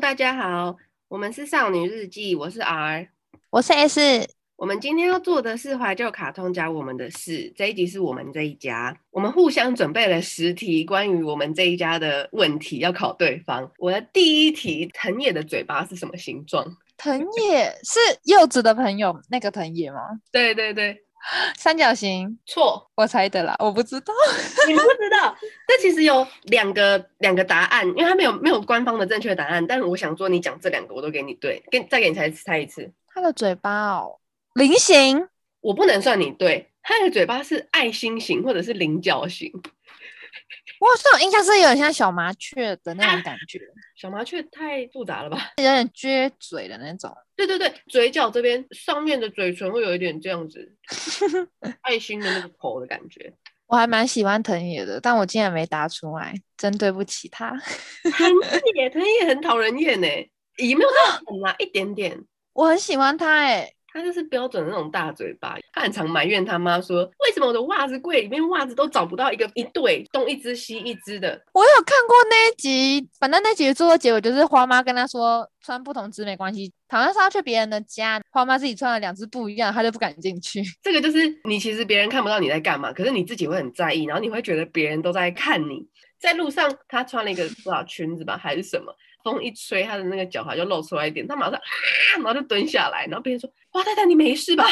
大家好，我们是少女日记，我是 R，我是 S。我们今天要做的是怀旧卡通教我们的事，这一集是我们这一家，我们互相准备了十题关于我们这一家的问题要考对方。我的第一题，藤野的嘴巴是什么形状？藤野是柚子的朋友那个藤野吗？对对对。三角形，错，我猜的啦，我不知道，你不知道，这其实有两个两个答案，因为它没有没有官方的正确答案，但是我想说你讲这两个我都给你对，给再给你猜猜一次，它的嘴巴哦，菱形，我不能算你对，它的嘴巴是爱心型或者是菱角形。哇，这种印象是有点像小麻雀的那种感觉。啊、小麻雀太复杂了吧？有点撅嘴的那种。对对对，嘴角这边上面的嘴唇会有一点这样子，爱心的那个口的感觉。我还蛮喜欢藤野的，但我竟然没答出来，真对不起他。藤野，藤野很讨人厌呢，也没有那么狠啊，一点点。我很喜欢他哎。他就是标准的那种大嘴巴，他很常埋怨他妈说，为什么我的袜子柜里面袜子都找不到一个一对，东一只西一只的。我有看过那一集，反正那集最后结尾就是花妈跟他说，穿不同只没关系，好像是要去别人的家，花妈自己穿了两只不一样，他就不敢进去。这个就是你其实别人看不到你在干嘛，可是你自己会很在意，然后你会觉得别人都在看你。在路上，他穿了一个多少裙子吧，还是什么？风一吹，他的那个脚踝就露出来一点，他马上啊，然后就蹲下来，然后别人说：“哇，太太，你没事吧？”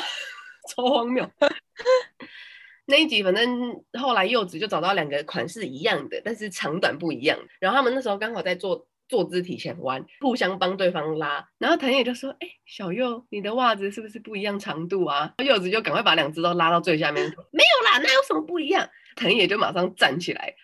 超荒谬。那一集，反正后来柚子就找到两个款式一样的，但是长短不一样。然后他们那时候刚好在做坐姿体前弯，互相帮对方拉。然后藤野就说：“哎、小柚，你的袜子是不是不一样长度啊？”柚子就赶快把两只都拉到最下面，：“没有啦，那有什么不一样？”藤野就马上站起来。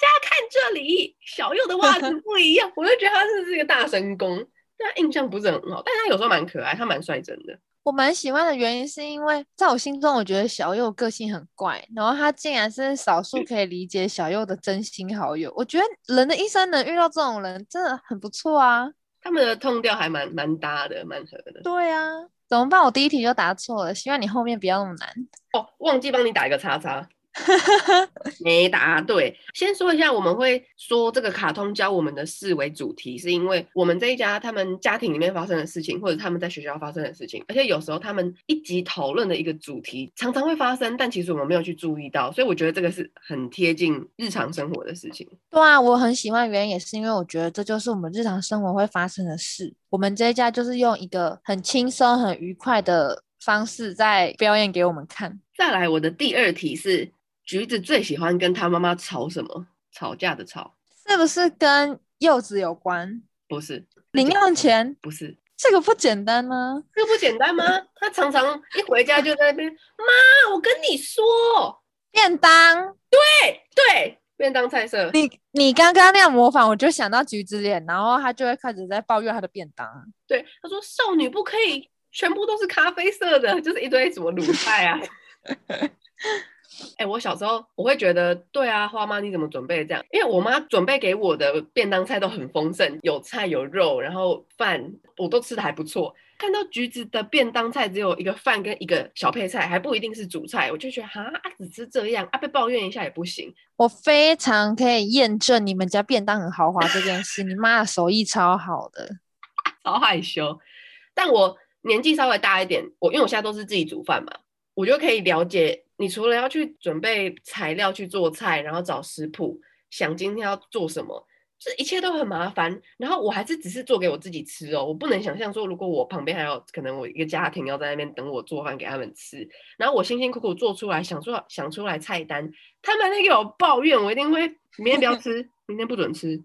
大家看这里，小右的袜子不一样，我就觉得他是这个大神功，但他印象不是很好，但他有时候蛮可爱，他蛮率真的。我蛮喜欢的原因是因为在我心中，我觉得小右个性很怪，然后他竟然是少数可以理解小右的真心好友。我觉得人的一生能遇到这种人，真的很不错啊。他们的 tone 调还蛮蛮搭的，蛮合的。对啊，怎么办？我第一题就答错了，希望你后面不要那么难。哦，忘记帮你打一个叉叉。没答对。先说一下，我们会说这个卡通教我们的事为主题，是因为我们这一家他们家庭里面发生的事情，或者他们在学校发生的事情，而且有时候他们一集讨论的一个主题常常会发生，但其实我们没有去注意到，所以我觉得这个是很贴近日常生活的事情。对啊，我很喜欢，原因也是因为我觉得这就是我们日常生活会发生的事。我们这一家就是用一个很轻松、很愉快的方式在表演给我们看。再来，我的第二题是。橘子最喜欢跟他妈妈吵什么？吵架的吵，是不是跟柚子有关？不是，零用钱？不是，这个不简单吗？这个不简单吗？他常常一回家就在那边，妈，我跟你说，便当，对对，便当菜色。你你刚刚那样模仿，我就想到橘子脸，然后他就会开始在抱怨他的便当。对，他说少女不可以全部都是咖啡色的，就是一堆什么卤菜啊。哎、欸，我小时候我会觉得，对啊，花妈你怎么准备这样？因为我妈准备给我的便当菜都很丰盛，有菜有肉，然后饭我都吃的还不错。看到橘子的便当菜只有一个饭跟一个小配菜，还不一定是主菜，我就觉得哈，啊，只吃这样啊，被抱怨一下也不行。我非常可以验证你们家便当很豪华这件事，你妈的手艺超好的，超害羞。但我年纪稍微大一点，我因为我现在都是自己煮饭嘛，我就可以了解。你除了要去准备材料去做菜，然后找食谱，想今天要做什么，这一切都很麻烦。然后我还是只是做给我自己吃哦，我不能想象说，如果我旁边还有可能我一个家庭要在那边等我做饭给他们吃，然后我辛辛苦苦做出来，想出想出来菜单，他们那个有抱怨，我一定会明天不要吃，明天不准吃，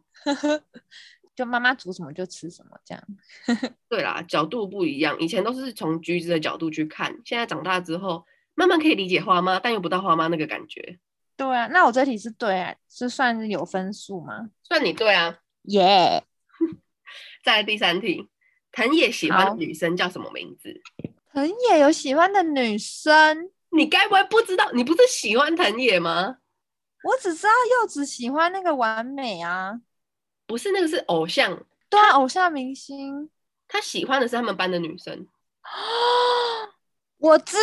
就妈妈煮什么就吃什么这样。对啦，角度不一样，以前都是从橘子的角度去看，现在长大之后。慢慢可以理解花妈，但又不到花妈那个感觉。对啊，那我这题是对啊，是算是有分数吗？算你对啊，耶、yeah！再来第三题，藤野喜欢的女生叫什么名字？藤野有喜欢的女生？你该不会不知道？你不是喜欢藤野吗？我只知道柚子喜欢那个完美啊，不是那个是偶像，对啊，偶像明星，他喜欢的是他们班的女生。我知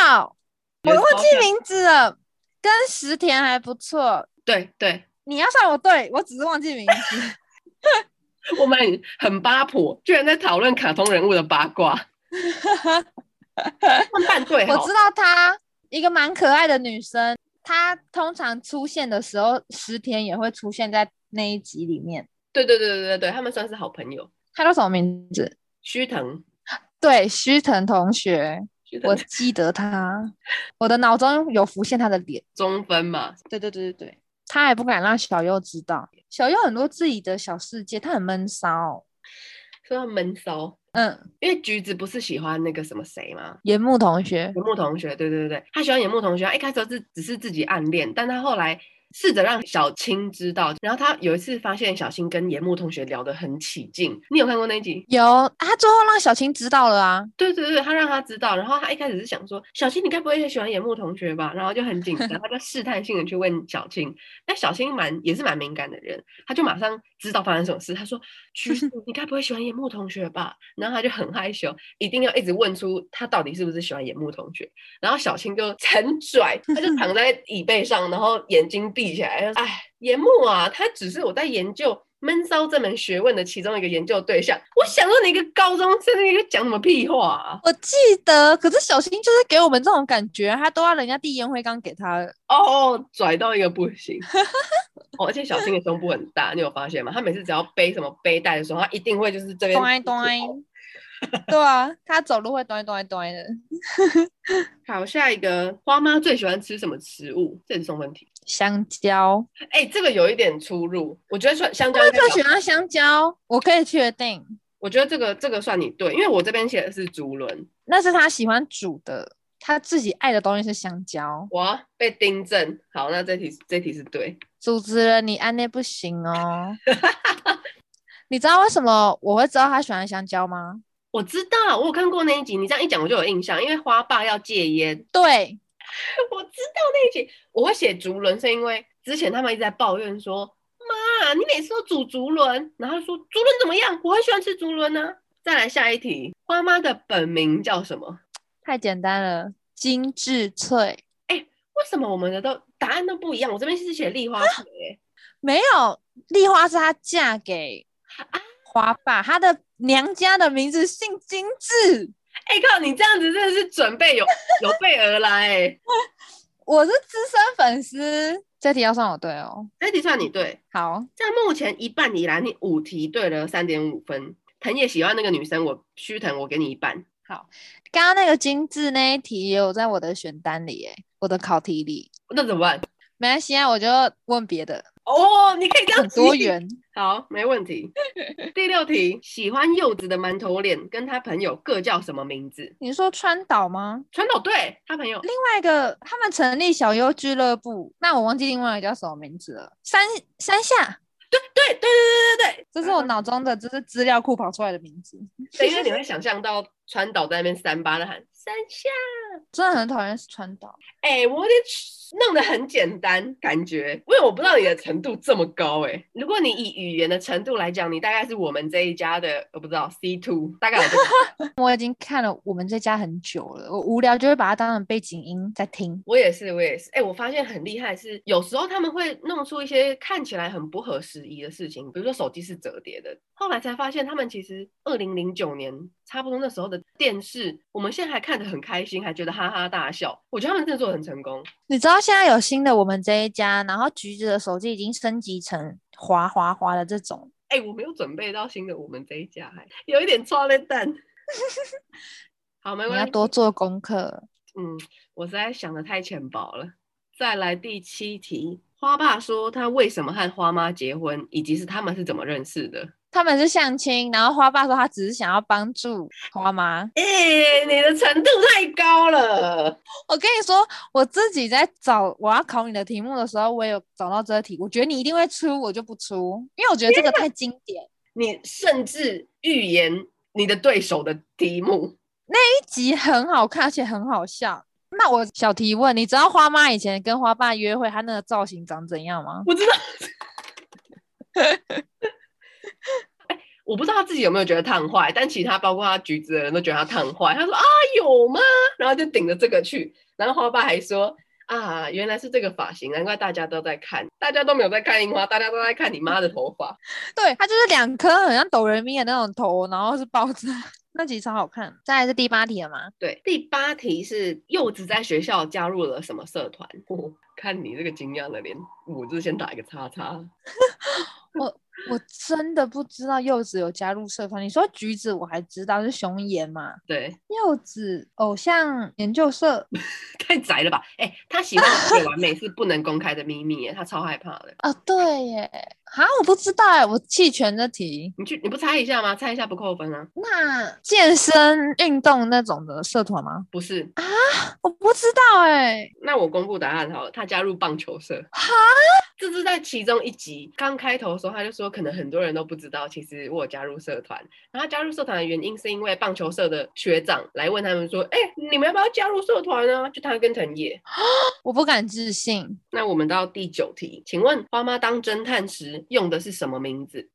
道，我忘记名字了，跟石田还不错。对对，你要算我对，我只是忘记名字。我们很八婆，居然在讨论卡通人物的八卦。半对，我知道她一个蛮可爱的女生，她通常出现的时候，石田也会出现在那一集里面。对对对对对对，他们算是好朋友。他叫什么名字？须藤。对，须藤同学，我记得他，我的脑中有浮现他的脸。中分嘛？对对对对对，他还不敢让小优知道。小优很多自己的小世界，他很闷骚。说他闷骚，嗯，因为橘子不是喜欢那个什么谁吗？岩木同学。岩木同学，对对对对，他喜欢岩木同学。一开始是只是自己暗恋，但他后来。试着让小青知道，然后他有一次发现小青跟岩木同学聊得很起劲。你有看过那一集？有，他最后让小青知道了啊。对对对，他让他知道，然后他一开始是想说，小青你该不会也喜欢岩木同学吧？然后就很紧张，他就试探性的去问小青。但小青蛮也是蛮敏感的人，他就马上知道发生什么事。他说：“ 橘子，你该不会喜欢岩木同学吧？”然后他就很害羞，一定要一直问出他到底是不是喜欢岩木同学。然后小青就很拽，他就躺在椅背上，然后眼睛。闭起来，哎，岩木啊，他只是我在研究闷骚这门学问的其中一个研究对象。我想说，你一个高中生，你个讲什么屁话啊？我记得，可是小新就是给我们这种感觉，他都要人家递烟灰缸给他哦，拽到一个不行。哦，而且小新的胸部很大，你有发现吗？他每次只要背什么背带的时候，他一定会就是这边。对啊，他走路会端端端的。好，下一个花妈最喜欢吃什么食物？这是送分题。香蕉。哎、欸，这个有一点出入。我觉得算香蕉。我最喜欢香蕉，我可以确定。我觉得这个这个算你对，因为我这边写的是竹轮，那是他喜欢煮的，他自己爱的东西是香蕉。哇，被订正。好，那这题这题是对。组织了你按呢不行哦。你知道为什么我会知道他喜欢香蕉吗？我知道，我有看过那一集。你这样一讲，我就有印象。因为花爸要戒烟。对，我知道那一集。我会写竹轮，是因为之前他们一直在抱怨说：“妈，你每次都煮竹轮。”然后说：“竹轮怎么样？我很喜欢吃竹轮呢。”再来下一题，花妈的本名叫什么？太简单了，金智翠。哎，为什么我们的都答案都不一样？我这边是写丽花翠，哎，没有，丽花是她嫁给花爸，她的。娘家的名字姓金智，哎、欸、靠！你这样子真的是准备有有备而来、欸，我是资深粉丝，这题要算我对哦，这题算你对。好，在目前一半以来，你五题对了三点五分。藤野喜欢那个女生，我须藤，我给你一半。好，刚刚那个精致那一题也有在我的选单里，哎，我的考题里，那怎么办？没关系啊，我就问别的。哦，你可以这样很多元。好，没问题。第六题，喜欢柚子的馒头脸跟他朋友各叫什么名字？你说川岛吗？川岛对，他朋友。另外一个，他们成立小优俱乐部，那我忘记另外一个叫什么名字了。山山下。对对对对对对对，这是我脑中的，这是资料库跑出来的名字。对，因为你会想象到川岛在那边三八的喊山下，真的很讨厌川岛。哎、欸，我有点。弄得很简单，感觉，因为我不知道你的程度这么高哎。如果你以语言的程度来讲，你大概是我们这一家的，我不知道 C two，大概有这个。我已经看了我们这家很久了，我无聊就会把它当成背景音在听。我也是，我也是。哎、欸，我发现很厉害是，有时候他们会弄出一些看起来很不合时宜的事情，比如说手机是折叠的。后来才发现，他们其实二零零九年差不多那时候的电视，我们现在还看得很开心，还觉得哈哈大笑。我觉得他们真的做得很成功。你知道现在有新的我们这一家，然后橘子的手机已经升级成滑滑滑的这种。哎、欸，我没有准备到新的我们这一家，还有一点抓了蛋。好，没关系，你要多做功课。嗯，我实在想的太浅薄了。再来第七题，花爸说他为什么和花妈结婚，以及是他们是怎么认识的。他们是相亲，然后花爸说他只是想要帮助花妈。哎、欸，你的程度太高了！我跟你说，我自己在找我要考你的题目的时候，我也有找到这个题。我觉得你一定会出，我就不出，因为我觉得这个太经典。你甚至预言你的对手的题目。那一集很好看，而且很好笑。那我小提问，你知道花妈以前跟花爸约会，她那个造型长怎样吗？我知道。哎，我不知道他自己有没有觉得烫坏，但其他包括他橘子的人都觉得他烫坏。他说啊，有吗？然后就顶着这个去，然后花爸还说啊，原来是这个发型，难怪大家都在看，大家都没有在看樱花，大家都在看你妈的头发。对，他就是两颗很像哆人咪的那种头，然后是包着。那集超好看。再来是第八题了吗？对，第八题是柚子在学校加入了什么社团？哦，看你这个惊讶的脸，我就先打一个叉叉。我。我真的不知道柚子有加入社团。你说橘子，我还知道是熊岩嘛？对，柚子偶像研究社 太宅了吧？哎、欸，他喜欢写完美是不能公开的秘密耶，他超害怕的。啊，对耶，啊，我不知道哎，我弃权的题。你去，你不猜一下吗？猜一下不扣分啊？那健身运动那种的社团吗？不是啊，我不知道哎。那我公布答案好了，他加入棒球社。哈？这是在其中一集刚开头的时候，他就说可能很多人都不知道，其实我有加入社团。然后他加入社团的原因是因为棒球社的学长来问他们说：“哎，你们要不要加入社团呢？”就他跟藤野，我不敢置信。那我们到第九题，请问花妈当侦探时用的是什么名字？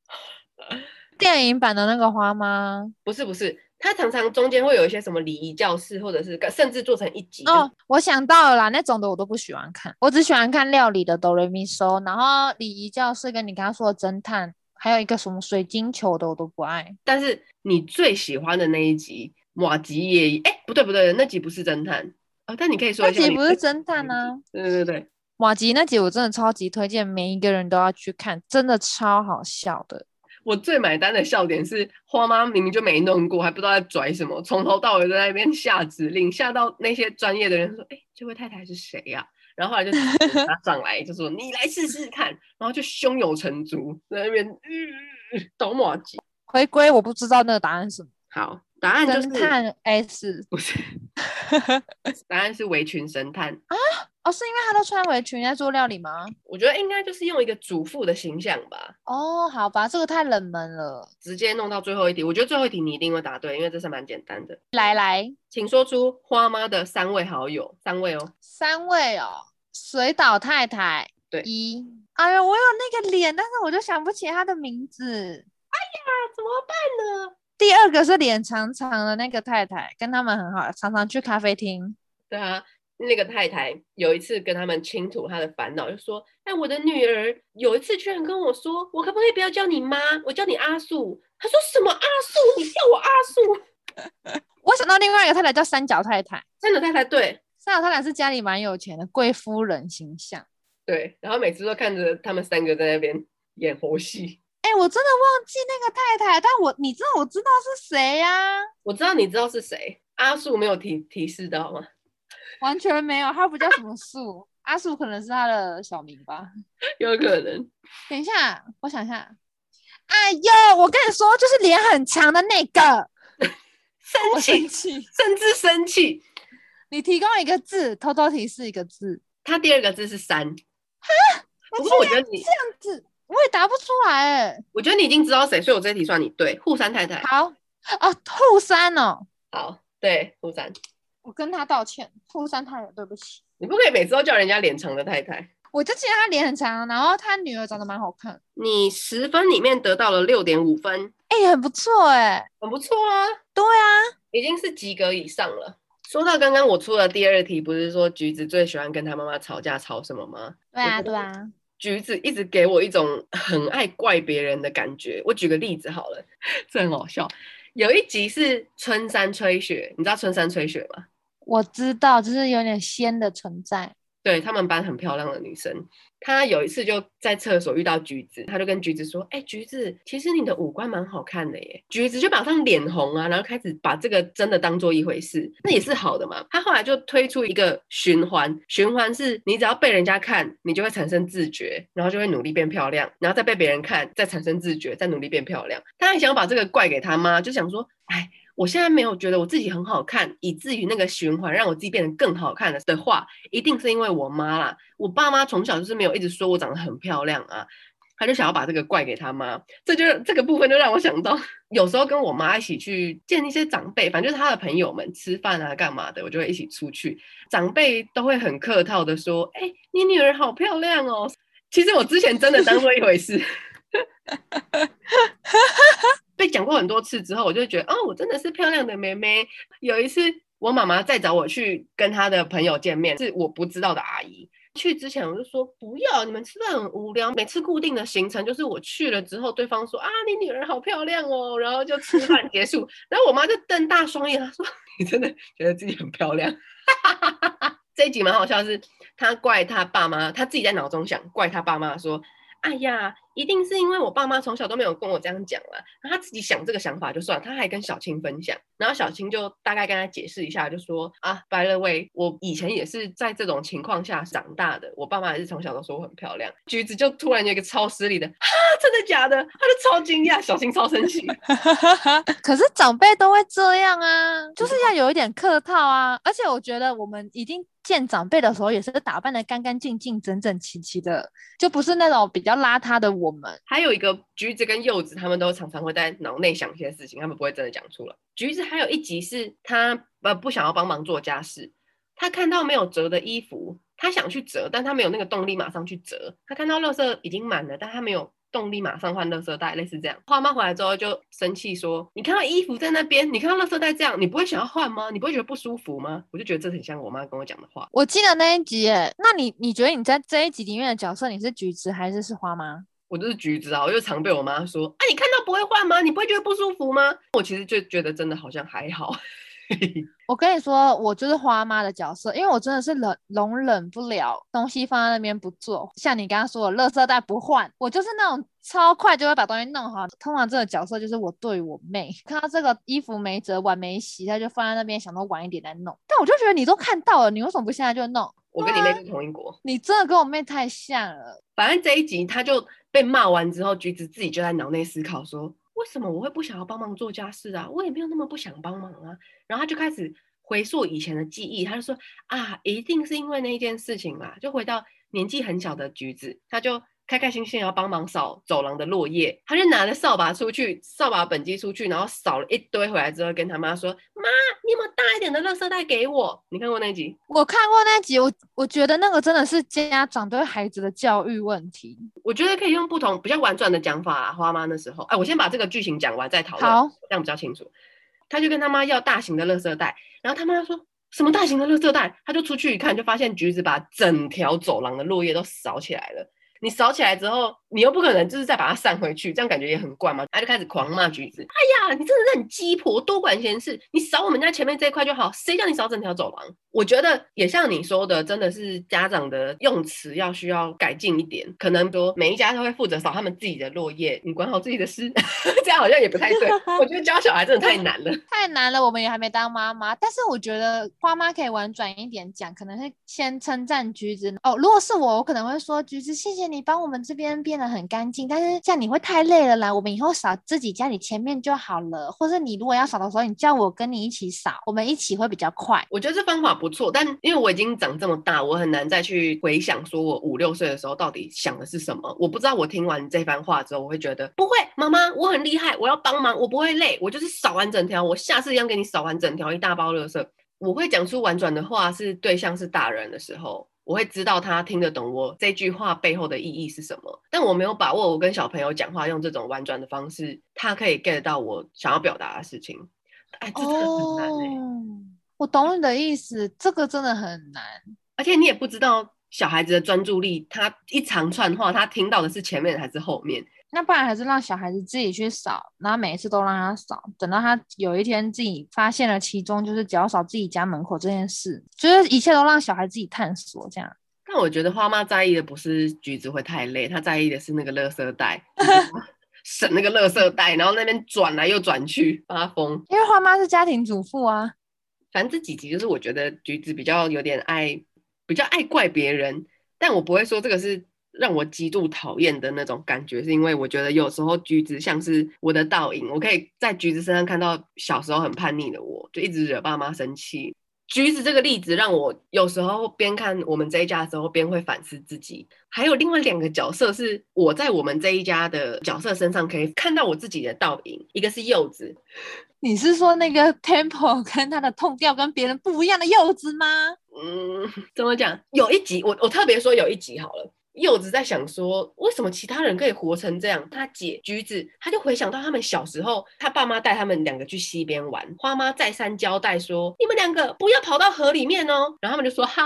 电影版的那个花吗？不是，不是。它常常中间会有一些什么礼仪教室，或者是甚至做成一集哦。我想到了啦，那种的我都不喜欢看，我只喜欢看料理的哆瑞咪嗦，然后礼仪教室跟你刚刚说的侦探，还有一个什么水晶球的我都不爱。但是你最喜欢的那一集马吉也哎，不对不对，那集不是侦探啊、哦，但你可以说一下，那集不是侦探啊？对对对，麻吉那集我真的超级推荐，每一个人都要去看，真的超好笑的。我最买单的笑点是花妈明明就没弄过，还不知道在拽什么，从头到尾都在那边下指令，下到那些专业的人说：“哎、欸，这位太太是谁呀、啊？”然后后来就他上来就说：“ 你来试试看。”然后就胸有成竹在那边嗯倒马吉。回归我不知道那个答案是什么。好，答案就是侦探 S，不是，答案是围裙神探啊。哦，是因为他都穿围裙在做料理吗？我觉得应该就是用一个主妇的形象吧。哦，好吧，这个太冷门了，直接弄到最后一题。我觉得最后一题你一定会答对，因为这是蛮简单的。来来，请说出花妈的三位好友，三位哦，三位哦。水岛太太，对，一。哎呀，我有那个脸，但是我就想不起她的名字。哎呀，怎么办呢？第二个是脸长长的那个太太，跟他们很好，常常去咖啡厅。对啊。那个太太有一次跟他们倾吐她的烦恼，就说：“哎，我的女儿有一次居然跟我说，我可不可以不要叫你妈，我叫你阿素？”她说：“什么阿素？你叫我阿素？”我想到另外一个太太叫三角太太，三角太太对，三角太太是家里蛮有钱的贵夫人形象，对，然后每次都看着他们三个在那边演猴戏。哎，我真的忘记那个太太，但我你知道我知道是谁呀？我知道你知道是谁，阿素没有提提示到吗？完全没有，他不叫什么树，阿树可能是他的小名吧，有可能。等一下，我想一下。哎呦，我跟你说，就是脸很长的那个，生气气，甚至生气。你提供一个字，偷偷提示一个字。他第二个字是山。哈，不过我觉得你这样子，我也答不出来。哎，我觉得你已经知道谁，所以我这题算你对。护山太太。好，哦，户山哦。好，对，户山。我跟他道歉，富山太太，对不起。你不可以每次都叫人家脸长的太太。我就记得他脸很长，然后他女儿长得蛮好看。你十分里面得到了六点五分，哎、欸，很不错哎、欸，很不错啊。对啊，已经是及格以上了。说到刚刚我出的第二题，不是说橘子最喜欢跟他妈妈吵架吵什么吗？对啊，对啊。橘子一直给我一种很爱怪别人的感觉。我举个例子好了，这很好笑。有一集是春山吹雪，你知道春山吹雪吗？我知道，就是有点仙的存在。对，他们班很漂亮的女生，她有一次就在厕所遇到橘子，她就跟橘子说：“哎、橘子，其实你的五官蛮好看的耶。”橘子就马上脸红啊，然后开始把这个真的当做一回事，那也是好的嘛。她后来就推出一个循环，循环是你只要被人家看，你就会产生自觉，然后就会努力变漂亮，然后再被别人看，再产生自觉，再努力变漂亮。她还想把这个怪给她妈，就想说：“哎。”我现在没有觉得我自己很好看，以至于那个循环让我自己变得更好看的的话，一定是因为我妈啦。我爸妈从小就是没有一直说我长得很漂亮啊，他就想要把这个怪给他妈。这就是这个部分就让我想到，有时候跟我妈一起去见一些长辈，反正就是他的朋友们吃饭啊干嘛的，我就会一起出去，长辈都会很客套的说：“哎，你女儿好漂亮哦。”其实我之前真的当做一回事。被讲过很多次之后，我就觉得哦，我真的是漂亮的妹妹。有一次我妈妈再找我去跟她的朋友见面，是我不知道的阿姨。去之前我就说不要，你们吃饭很无聊。每次固定的行程就是我去了之后，对方说啊，你女儿好漂亮哦，然后就吃饭结束。然后我妈就瞪大双眼，她说 你真的觉得自己很漂亮？这一集蛮好笑是，是她怪她爸妈，她自己在脑中想怪她爸妈说。哎呀，一定是因为我爸妈从小都没有跟我这样讲了，然后他自己想这个想法就算，他还跟小青分享，然后小青就大概跟他解释一下，就说啊，by the way，我以前也是在这种情况下长大的，我爸妈也是从小都说我很漂亮。橘子就突然有一个超失礼的，哈，真的假的？他就超惊讶，小青超生气。可是长辈都会这样啊，就是要有一点客套啊，而且我觉得我们已经。见长辈的时候也是打扮的干干净净、整整齐齐的，就不是那种比较邋遢的我们。还有一个橘子跟柚子，他们都常常会在脑内想一些事情，他们不会真的讲出来。橘子还有一集是他呃不想要帮忙做家事，他看到没有折的衣服，他想去折，但他没有那个动力马上去折。他看到垃圾已经满了，但他没有。动力马上换垃圾袋，类似这样。花妈回来之后就生气说：“你看到衣服在那边，你看到垃圾袋这样，你不会想要换吗？你不会觉得不舒服吗？”我就觉得这很像我妈跟我讲的话。我记得那一集，那你你觉得你在这一集里面的角色，你是橘子还是是花妈？我就是橘子啊，我就常被我妈说：“啊，你看到不会换吗？你不会觉得不舒服吗？”我其实就觉得真的好像还好。我跟你说，我就是花妈的角色，因为我真的是忍容忍不了东西放在那边不做。像你刚刚说的，垃圾袋不换，我就是那种超快就会把东西弄好。通常这个角色就是我对我妹，看到这个衣服没折，碗没洗，她就放在那边，想到晚一点再弄。但我就觉得你都看到了，你为什么不现在就弄？我跟你妹是同一国，你真的跟我妹太像了。反正这一集他就被骂完之后，橘子自己就在脑内思考说。为什么我会不想要帮忙做家事啊？我也没有那么不想帮忙啊。然后他就开始回溯以前的记忆，他就说啊，一定是因为那一件事情啦。就回到年纪很小的橘子，他就。开开心心要帮忙扫走廊的落叶，他就拿着扫把出去，扫把本机出去，然后扫了一堆回来之后，跟他妈说：“妈，你有没有大一点的垃圾袋给我？”你看过那集？我看过那集，我我觉得那个真的是家长对孩子的教育问题。我觉得可以用不同比较婉转的讲法啊。花妈那时候，哎，我先把这个剧情讲完再讨论，好，这样比较清楚。他就跟他妈要大型的垃圾袋，然后他妈说什么大型的垃圾袋？他就出去一看，就发现橘子把整条走廊的落叶都扫起来了。你扫起来之后，你又不可能就是再把它散回去，这样感觉也很怪嘛。他就开始狂骂橘子：“哎呀，你真的是很鸡婆，多管闲事！你扫我们家前面这一块就好，谁叫你扫整条走廊？”我觉得也像你说的，真的是家长的用词要需要改进一点。可能说每一家都会负责扫他们自己的落叶，你管好自己的事，这样好像也不太对。我觉得教小孩真的太难了，太难了。我们也还没当妈妈，但是我觉得花妈可以婉转一点讲，可能会先称赞橘子哦。如果是我，我可能会说橘子，谢谢你。你帮我们这边变得很干净，但是这样你会太累了啦。我们以后扫自己家里前面就好了，或者你如果要扫的时候，你叫我跟你一起扫，我们一起会比较快。我觉得这方法不错，但因为我已经长这么大，我很难再去回想说我五六岁的时候到底想的是什么。我不知道我听完这番话之后，我会觉得不会，妈妈，我很厉害，我要帮忙，我不会累，我就是扫完整条，我下次一样给你扫完整条一大包垃圾。我会讲出婉转的话，是对象是大人的时候。我会知道他听得懂我这句话背后的意义是什么，但我没有把握。我跟小朋友讲话用这种婉转的方式，他可以 get 到我想要表达的事情。哎，这真的很难欸。哦，我懂你的意思，这个真的很难。而且你也不知道小孩子的专注力，他一长串话，他听到的是前面还是后面。那不然还是让小孩子自己去扫，然后每一次都让他扫，等到他有一天自己发现了其中就是只要扫自己家门口这件事，就是一切都让小孩自己探索这样。但我觉得花妈在意的不是橘子会太累，她在意的是那个垃圾袋，省那个垃圾袋，然后那边转来又转去发疯。因为花妈是家庭主妇啊，反正这几集就是我觉得橘子比较有点爱，比较爱怪别人，但我不会说这个是。让我极度讨厌的那种感觉，是因为我觉得有时候橘子像是我的倒影，我可以在橘子身上看到小时候很叛逆的我，就一直惹爸妈生气。橘子这个例子让我有时候边看我们这一家的时候，边会反思自己。还有另外两个角色是我在我们这一家的角色身上可以看到我自己的倒影，一个是柚子。你是说那个 tempo 跟他的痛调跟别人不一样的柚子吗？嗯，怎么讲？有一集我我特别说有一集好了。柚子在想说，为什么其他人可以活成这样？他姐橘子，他就回想到他们小时候，他爸妈带他们两个去溪边玩，花妈再三交代说，你们两个不要跑到河里面哦。然后他们就说好。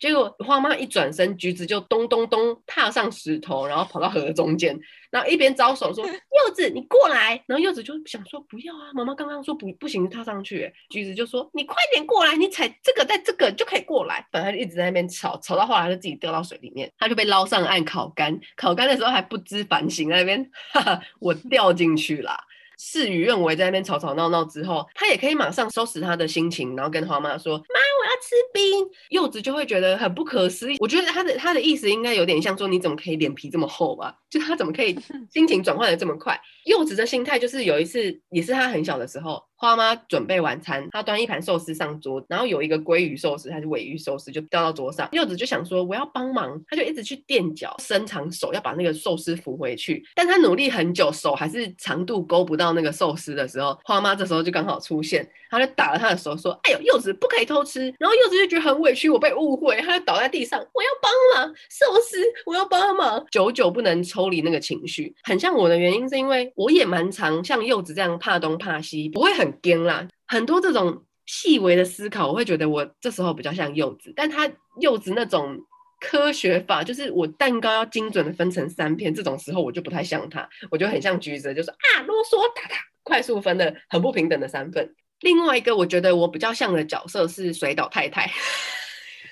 结果花妈一转身，橘子就咚咚咚踏上石头，然后跑到河中间。然后一边招手说：“柚子，你过来。”然后柚子就想说：“不要啊，妈妈刚刚说不不行，踏上去。”橘子就说：“你快点过来，你踩这个，在这个就可以过来。”反正就一直在那边吵，吵到后来他就自己掉到水里面，他就被捞上岸烤干。烤干的时候还不知反省，在那边 哈哈，我掉进去了。事与愿违，在那边吵吵闹闹之后，他也可以马上收拾他的心情，然后跟花妈说：“妈，我要吃冰。”柚子就会觉得很不可思议。我觉得他的他的意思应该有点像说：“你怎么可以脸皮这么厚吧？就他怎么可以 心情转换的这么快？”柚子的心态就是有一次，也是他很小的时候。花妈准备晚餐，她端一盘寿司上桌，然后有一个鲑鱼寿司还是鮪鱼寿司就掉到桌上。柚子就想说我要帮忙，他就一直去垫脚，伸长手要把那个寿司扶回去。但他努力很久，手还是长度勾不到那个寿司的时候，花妈这时候就刚好出现，她就打了他的手说：“哎呦，柚子不可以偷吃。”然后柚子就觉得很委屈，我被误会，他就倒在地上，我要帮忙寿司，我要帮忙，久久不能抽离那个情绪。很像我的原因是因为我也蛮常像柚子这样怕东怕西，不会很。癫啦，很多这种细微的思考，我会觉得我这时候比较像柚子，但他柚子那种科学法，就是我蛋糕要精准的分成三片，这种时候我就不太像他，我就很像橘子，就是啊啰嗦哒哒，快速分的很不平等的三份。另外一个我觉得我比较像的角色是水岛太太，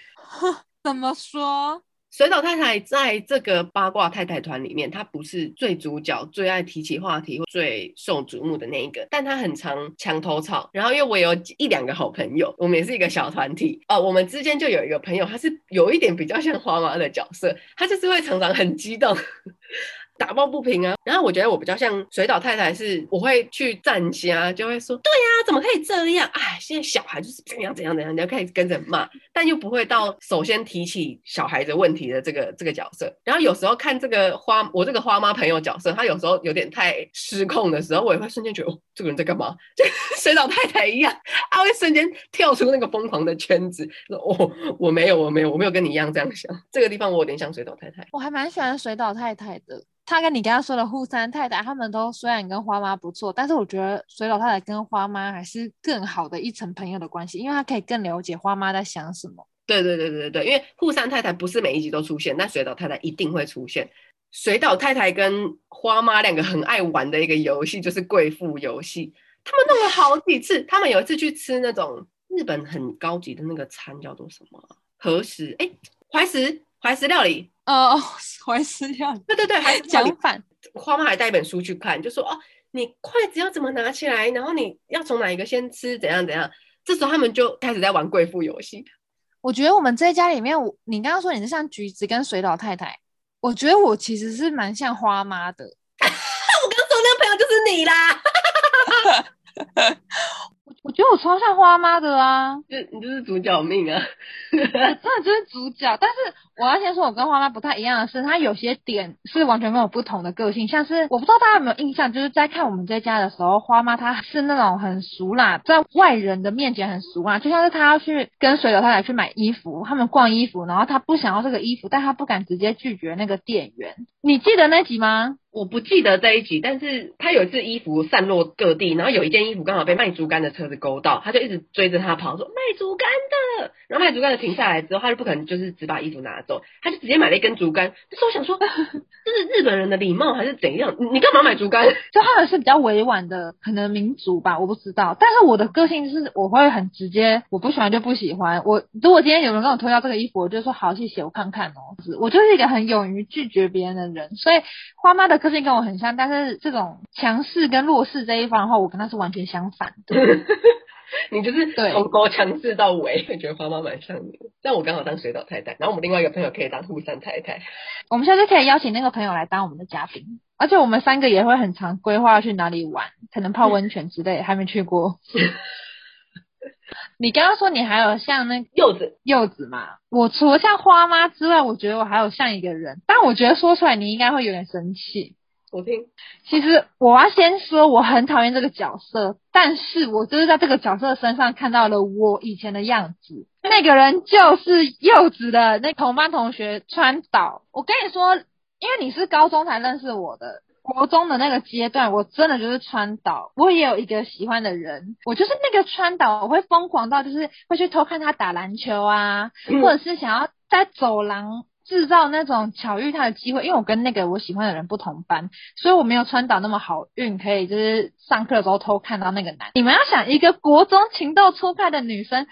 怎么说？水岛太太在这个八卦太太团里面，她不是最主角、最爱提起话题、最受瞩目的那一个，但她很常墙头草。然后，因为我有一两个好朋友，我们也是一个小团体哦，我们之间就有一个朋友，他是有一点比较像花妈的角色，他就是会常常很激动。打抱不平啊，然后我觉得我比较像水岛太太，是我会去站虾，就会说，对呀、怎么可以这样？哎，现在小孩就是怎样怎样怎样，你要开始跟着骂，但又不会到首先提起小孩子问题的这个这个角色。然后有时候看这个花，我这个花妈朋友角色，他有时候有点太失控的时候，我也会瞬间觉得，哦，这个人在干嘛？就 水岛太太一样，他会瞬间跳出那个疯狂的圈子，说，哦，我没有，我没有，我没有跟你一样这样想。这个地方我有点像水岛太太，我还蛮喜欢水岛太太的。他跟你刚刚说的户山太太，他们都虽然跟花妈不错，但是我觉得水岛太太跟花妈还是更好的一层朋友的关系，因为他可以更了解花妈在想什么。对对对对对，因为户山太太不是每一集都出现，但水岛太太一定会出现。水岛太太跟花妈两个很爱玩的一个游戏就是贵妇游戏，他们弄了好几次。他们有一次去吃那种日本很高级的那个餐，叫做什么？和食？哎，怀石怀石料理。哦，怀石料理，对对对，还讲反。花妈还带一本书去看，就说哦，你筷子要怎么拿起来，然后你要从哪一个先吃，怎样怎样。这时候他们就开始在玩贵妇游戏。我觉得我们这一家里面，我你刚刚说你是像橘子跟水岛太太，我觉得我其实是蛮像花妈的。我刚刚说那个朋友就是你啦。我我觉得我超像花妈的啊，就你就是主角命啊，真的就是主角。但是我要先说，我跟花妈不太一样的是，她有些点是完全跟我不同的个性。像是我不知道大家有没有印象，就是在看我们这家的时候，花妈她是那种很俗辣，在外人的面前很俗辣，就像是她要去跟水友太太去买衣服，他们逛衣服，然后她不想要这个衣服，但她不敢直接拒绝那个店员。你记得那集吗？我不记得这一集，但是她有一次衣服散落各地，然后有一件衣服刚好被卖竹竿的车子勾到，他就一直追着他跑，说卖竹竿的。然后卖竹竿的停下来之后，他就不可能就是只把衣服拿走，他就直接买了一根竹竿。但是我想说，这是日本人的礼貌还是怎样？你干嘛买竹竿？就他们是比较委婉的，可能民族吧，我不知道。但是我的个性就是我会很直接，我不喜欢就不喜欢。我如果今天有人跟我推销这个衣服，我就说好，谢谢，我看看哦。我就是一个很勇于拒绝别人的人，所以花妈的。个性跟我很像，但是这种强势跟弱势这一方的话，我跟他是完全相反的。你就是从高强制到尾，觉得花妈蛮像你。但我刚好当水岛太太，然后我们另外一个朋友可以当户山太太。我们下次可以邀请那个朋友来当我们的嘉宾，而且我们三个也会很常规划去哪里玩，可能泡温泉之类，还没去过。你刚刚说你还有像那柚子柚子嘛？我除了像花妈之外，我觉得我还有像一个人，但我觉得说出来你应该会有点生气。我听。其实我要先说，我很讨厌这个角色，但是我就是在这个角色身上看到了我以前的样子。那个人就是柚子的那同班同学川岛。我跟你说，因为你是高中才认识我的。国中的那个阶段，我真的就是川岛，我也有一个喜欢的人，我就是那个川岛，我会疯狂到就是会去偷看他打篮球啊，嗯、或者是想要在走廊制造那种巧遇他的机会，因为我跟那个我喜欢的人不同班，所以我没有川岛那么好运，可以就是上课的时候偷看到那个男。你们要想一个国中情窦初开的女生。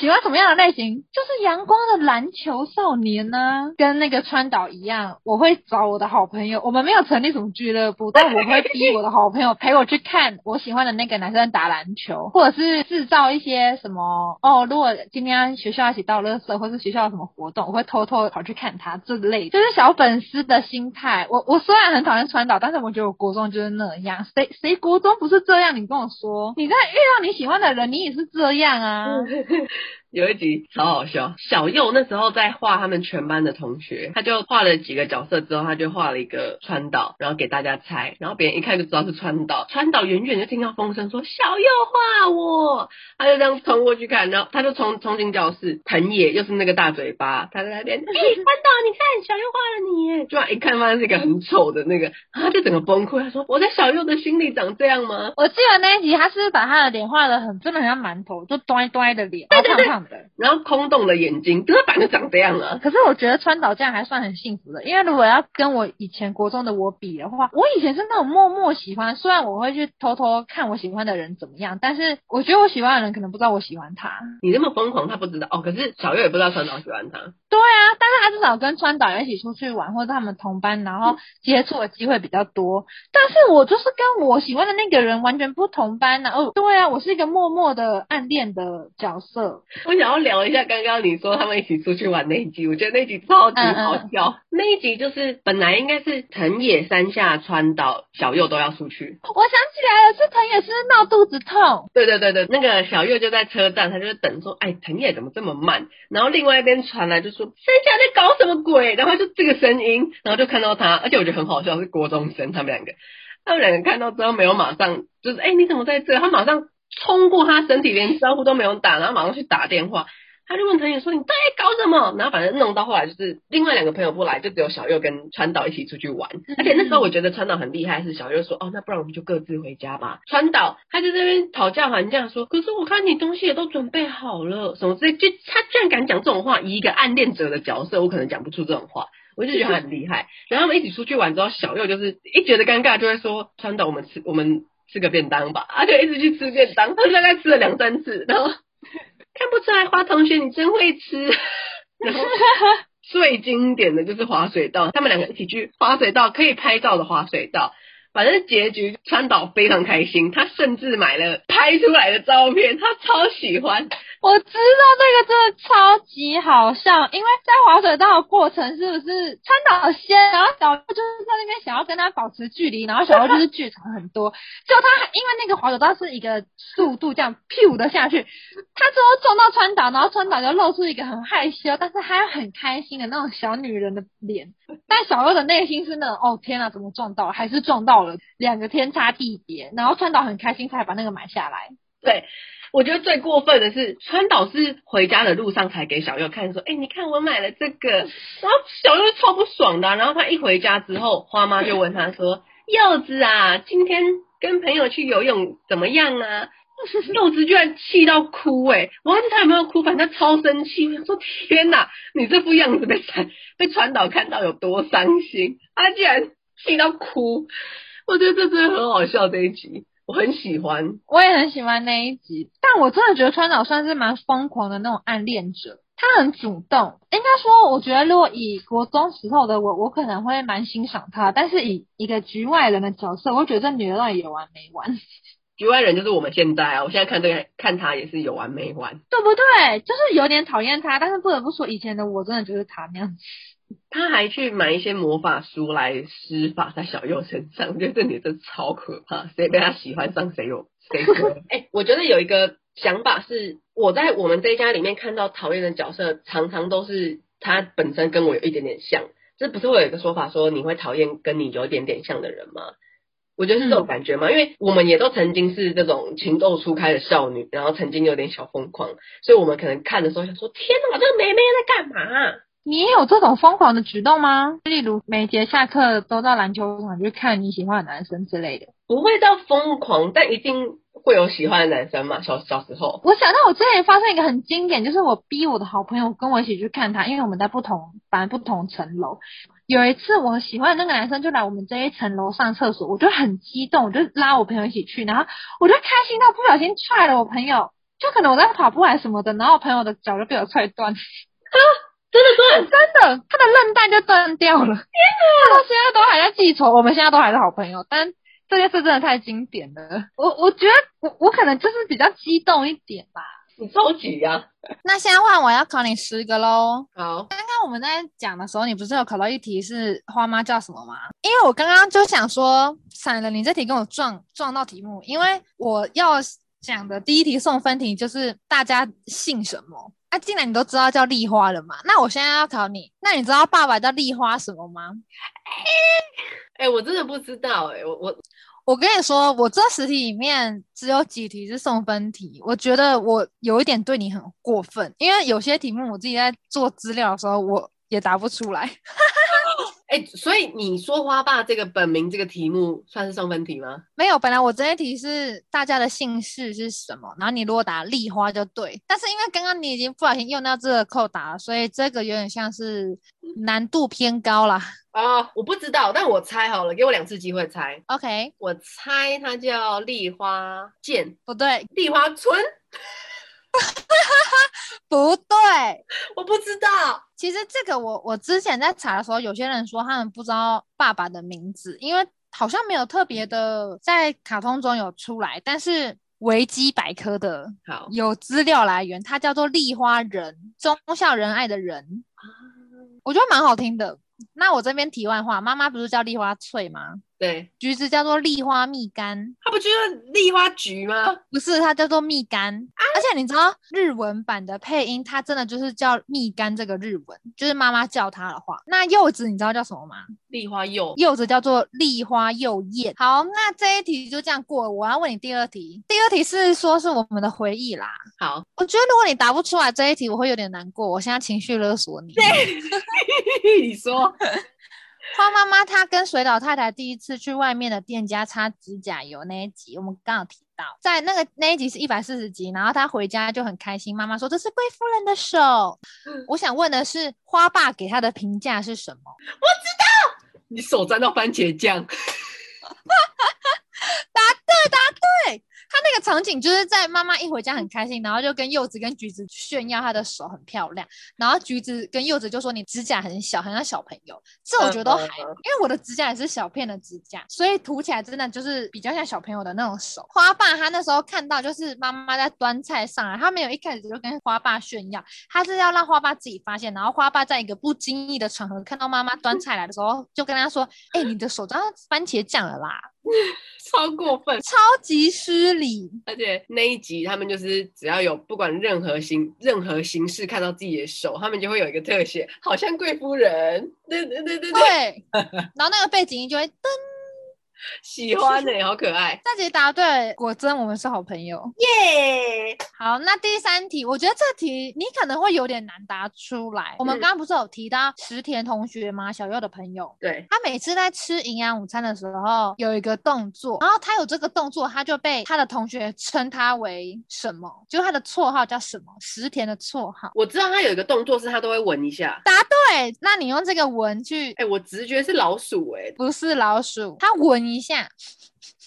喜欢什么样的类型？就是阳光的篮球少年呢、跟那个川岛一样。我会找我的好朋友，我们没有成立什么俱乐部，但我会逼我的好朋友陪我去看 我喜欢的那个男生打篮球，或者是制造一些什么哦。如果今天学校一起倒垃圾，或是学校有什么活动，我会偷偷跑去看他这类，就是小粉丝的心态。我我虽然很讨厌川岛，但是我觉得我国中就是那样。谁谁国中不是这样？你跟我说，你在遇到你喜欢的人，你也是这样啊。有一集超好笑，小右那时候在画他们全班的同学，他就画了几个角色之后，他就画了一个川岛，然后给大家猜，然后别人一看就知道是川岛。川岛远远就听到风声说小右画我，他就这样冲过去看，然后他就冲冲进教室，藤野又是那个大嘴巴，他在那边，哎、欸，川岛你看小右画了你耶，突然一看发现是一个很丑的那个，他就整个崩溃，他说我在小右的心里长这样吗？我记得那一集他是，把他的脸画的很真的很像馒头，就端端的脸，然后空洞的眼睛，这个版就长这样啊。可是我觉得川岛这样还算很幸福的，因为如果要跟我以前国中的我比的话，我以前是那种默默喜欢，虽然我会去偷偷看我喜欢的人怎么样，但是我觉得我喜欢的人可能不知道我喜欢他。你这么疯狂，他不知道哦。可是小月也不知道川岛喜欢他。对啊，但是他至少跟川岛一起出去玩，或者他们同班，然后接触的机会比较多。嗯、但是我就是跟我喜欢的那个人完全不同班呢、啊。哦，对啊，我是一个默默的暗恋的角色。我想要聊。一下刚刚你说他们一起出去玩那一集，我觉得那一集超级好笑。嗯嗯那一集就是本来应该是藤野、山下、川岛、小右都要出去。我想起来了，是藤野是闹肚子痛。对对对对，那个小右就在车站，他就是等说，哎，藤野怎么这么慢？然后另外一边传来就说，在下在搞什么鬼？然后就这个声音，然后就看到他，而且我觉得很好笑，是郭中生他们两个，他们两个看到之后没有马上就是，哎，你怎么在这？他马上冲过他身体，连招呼都没有打，然后马上去打电话。他就问藤野说：“你到底搞什么？”然后反正弄到后来就是另外两个朋友不来，就只有小右跟川岛一起出去玩。而且那时候我觉得川岛很厉害，是小右说：“哦，那不然我们就各自回家吧。”川岛他就在那边讨价还价说：“可是我看你东西也都准备好了，什么之类。”就他居然敢讲这种话，以一个暗恋者的角色，我可能讲不出这种话。我就觉得他很厉害。然后他们一起出去玩之后，小右就是一觉得尴尬，就会说：“川岛，我们吃我们吃个便当吧。”他就一直去吃便当，他大概吃了两三次，然后。看不出来，花同学你真会吃。然后最经典的就是滑水道，他们两个一起去滑水道，可以拍照的滑水道。反正结局川岛非常开心，他甚至买了拍出来的照片，他超喜欢。我知道这个真的超级好笑，因为在滑水道的过程是不是川岛先，然后小就是在那边想要跟他保持距离，然后小右就是剧场很多，就他因为那个滑水道是一个速度这样咻的下去，他最后撞到川岛，然后川岛就露出一个很害羞，但是还有很开心的那种小女人的脸，但小右的内心是那种哦天哪，怎么撞到，还是撞到了，两个天差地别，然后川岛很开心才把那个买下来，对。我觉得最过分的是，川岛是回家的路上才给小右看，说：“哎、你看我买了这个。”然后小右超不爽的、然后他一回家之后，花妈就问他说：“柚子啊，今天跟朋友去游泳怎么样啊？”柚子居然气到哭、哎，我忘记他有没有哭，反正超生气，说：“天哪，你这副样子被川被川岛看到有多伤心？他居然气到哭。”我觉得这真的很好笑这一集。我很喜欢，我也很喜欢那一集，但我真的觉得川岛算是蛮疯狂的那种暗恋者，他很主动。应该说，我觉得如果以国中时候的我，我可能会蛮欣赏他，但是以一个局外人的角色，我觉得这女的到底有完没完？局外人就是我们现在啊，我现在看这个看他也是有完没完，对不对？就是有点讨厌他，但是不得不说，以前的我真的就是他那样子。他还去买一些魔法书来施法在小右身上，我觉得这女的超可怕，谁被他喜欢上谁有谁 说。哎、欸，我觉得有一个想法是，我在我们这一家里面看到讨厌的角色，常常都是他本身跟我有一点点像，这不是会有一个说法说你会讨厌跟你有一点点像的人吗？我觉得是这种感觉嘛，嗯、因为我们也都曾经是这种情窦初开的少女，然后曾经有点小疯狂，所以我们可能看的时候想说：天哪，这个妹妹在干嘛？你也有这种疯狂的举动吗？例如每节下课都到篮球场去看你喜欢的男生之类的？不会到疯狂，但一定会有喜欢的男生嘛。小小时候，我想到我之前发生一个很经典，就是我逼我的好朋友跟我一起去看他，因为我们在不同班、不同层楼。有一次我喜欢的那个男生就来我们这一层楼上厕所，我就很激动，我就拉我朋友一起去，然后我就开心到不小心踹了我朋友，就可能我在跑步还是什么的，然后我朋友的脚就被我踹断。他的韧带就断掉了。天哪！他到现在都还在记仇，我们现在都还是好朋友。但这件事真的太经典了，我我觉得我我可能就是比较激动一点吧。你着急呀？那现在换我要考你十个喽。好，刚刚我们在讲的时候，你不是有考到一题是花妈叫什么吗？因为我刚刚就想说，闪了，你这题跟我撞撞到题目，因为我要讲的第一题送分题就是大家姓什么。那、啊、既然你都知道叫丽花了嘛，那我现在要考你，那你知道爸爸叫丽花什么吗？哎、欸，我真的不知道哎、欸，我我我跟你说，我这十题里面只有几题是送分题，我觉得我有一点对你很过分，因为有些题目我自己在做资料的时候我也答不出来。哎、欸，所以你说花爸这个本名这个题目算是送分题吗？没有，本来我这一题是大家的姓氏是什么，然后你如果打丽花就对。但是因为刚刚你已经不小心用到这个扣答了，所以这个有点像是难度偏高啦。啊、呃，我不知道，但我猜好了，给我两次机会猜。OK，我猜它叫丽花涧，不对，丽花村。不对，我不知道。其实这个我我之前在查的时候，有些人说他们不知道爸爸的名字，因为好像没有特别的在卡通中有出来。但是维基百科的好有资料来源，它叫做立花仁，忠孝仁爱的仁，我觉得蛮好听的。那我这边题外话，妈妈不是叫丽花翠吗？对，橘子叫做丽花蜜柑，它不就是丽花橘吗？不是，它叫做蜜柑。啊、而且你知道日文版的配音，它真的就是叫蜜柑这个日文，就是妈妈叫它的话。那柚子你知道叫什么吗？丽花柚，柚子叫做丽花柚叶。好，那这一题就这样过了。我要问你第二题，第二题是说是我们的回忆啦。好，我觉得如果你答不出来这一题，我会有点难过。我现在情绪勒索你。对，你说。花妈妈她跟水岛太太第一次去外面的店家擦指甲油那一集，我们刚好提到，在那个那一集是一百四十集，然后她回家就很开心，妈妈说这是贵夫人的手。我想问的是，花爸给她的评价是什么？我知道，你手沾到番茄酱。答对，答对。他那个场景就是在妈妈一回家很开心，然后就跟柚子跟橘子炫耀她的手很漂亮，然后橘子跟柚子就说你指甲很小，很像小朋友。这我觉得都还，因为我的指甲也是小片的指甲，所以涂起来真的就是比较像小朋友的那种手。花爸他那时候看到就是妈妈在端菜上来，他没有一开始就跟花爸炫耀，他是要让花爸自己发现，然后花爸在一个不经意的场合看到妈妈端菜来的时候，就跟他说：“哎、欸，你的手沾番茄酱了啦。”超过分，超级失礼，而且那一集他们就是只要有不管任何形任何形式看到自己的手，他们就会有一个特写，好像贵夫人，对对对对对，对然后那个背景音就会噔。喜欢呢、欸，好可爱。这题答对，果真我们是好朋友，耶、yeah!！好，那第三题，我觉得这题你可能会有点难答出来。嗯、我们刚刚不是有提到石田同学吗？小佑的朋友，对，他每次在吃营养午餐的时候有一个动作，然后他有这个动作，他就被他的同学称他为什么？就他的绰号叫什么？石田的绰号，我知道他有一个动作是他都会闻一下。答对，那你用这个闻去，哎、欸，我直觉是老鼠、欸，哎，不是老鼠，他闻一下。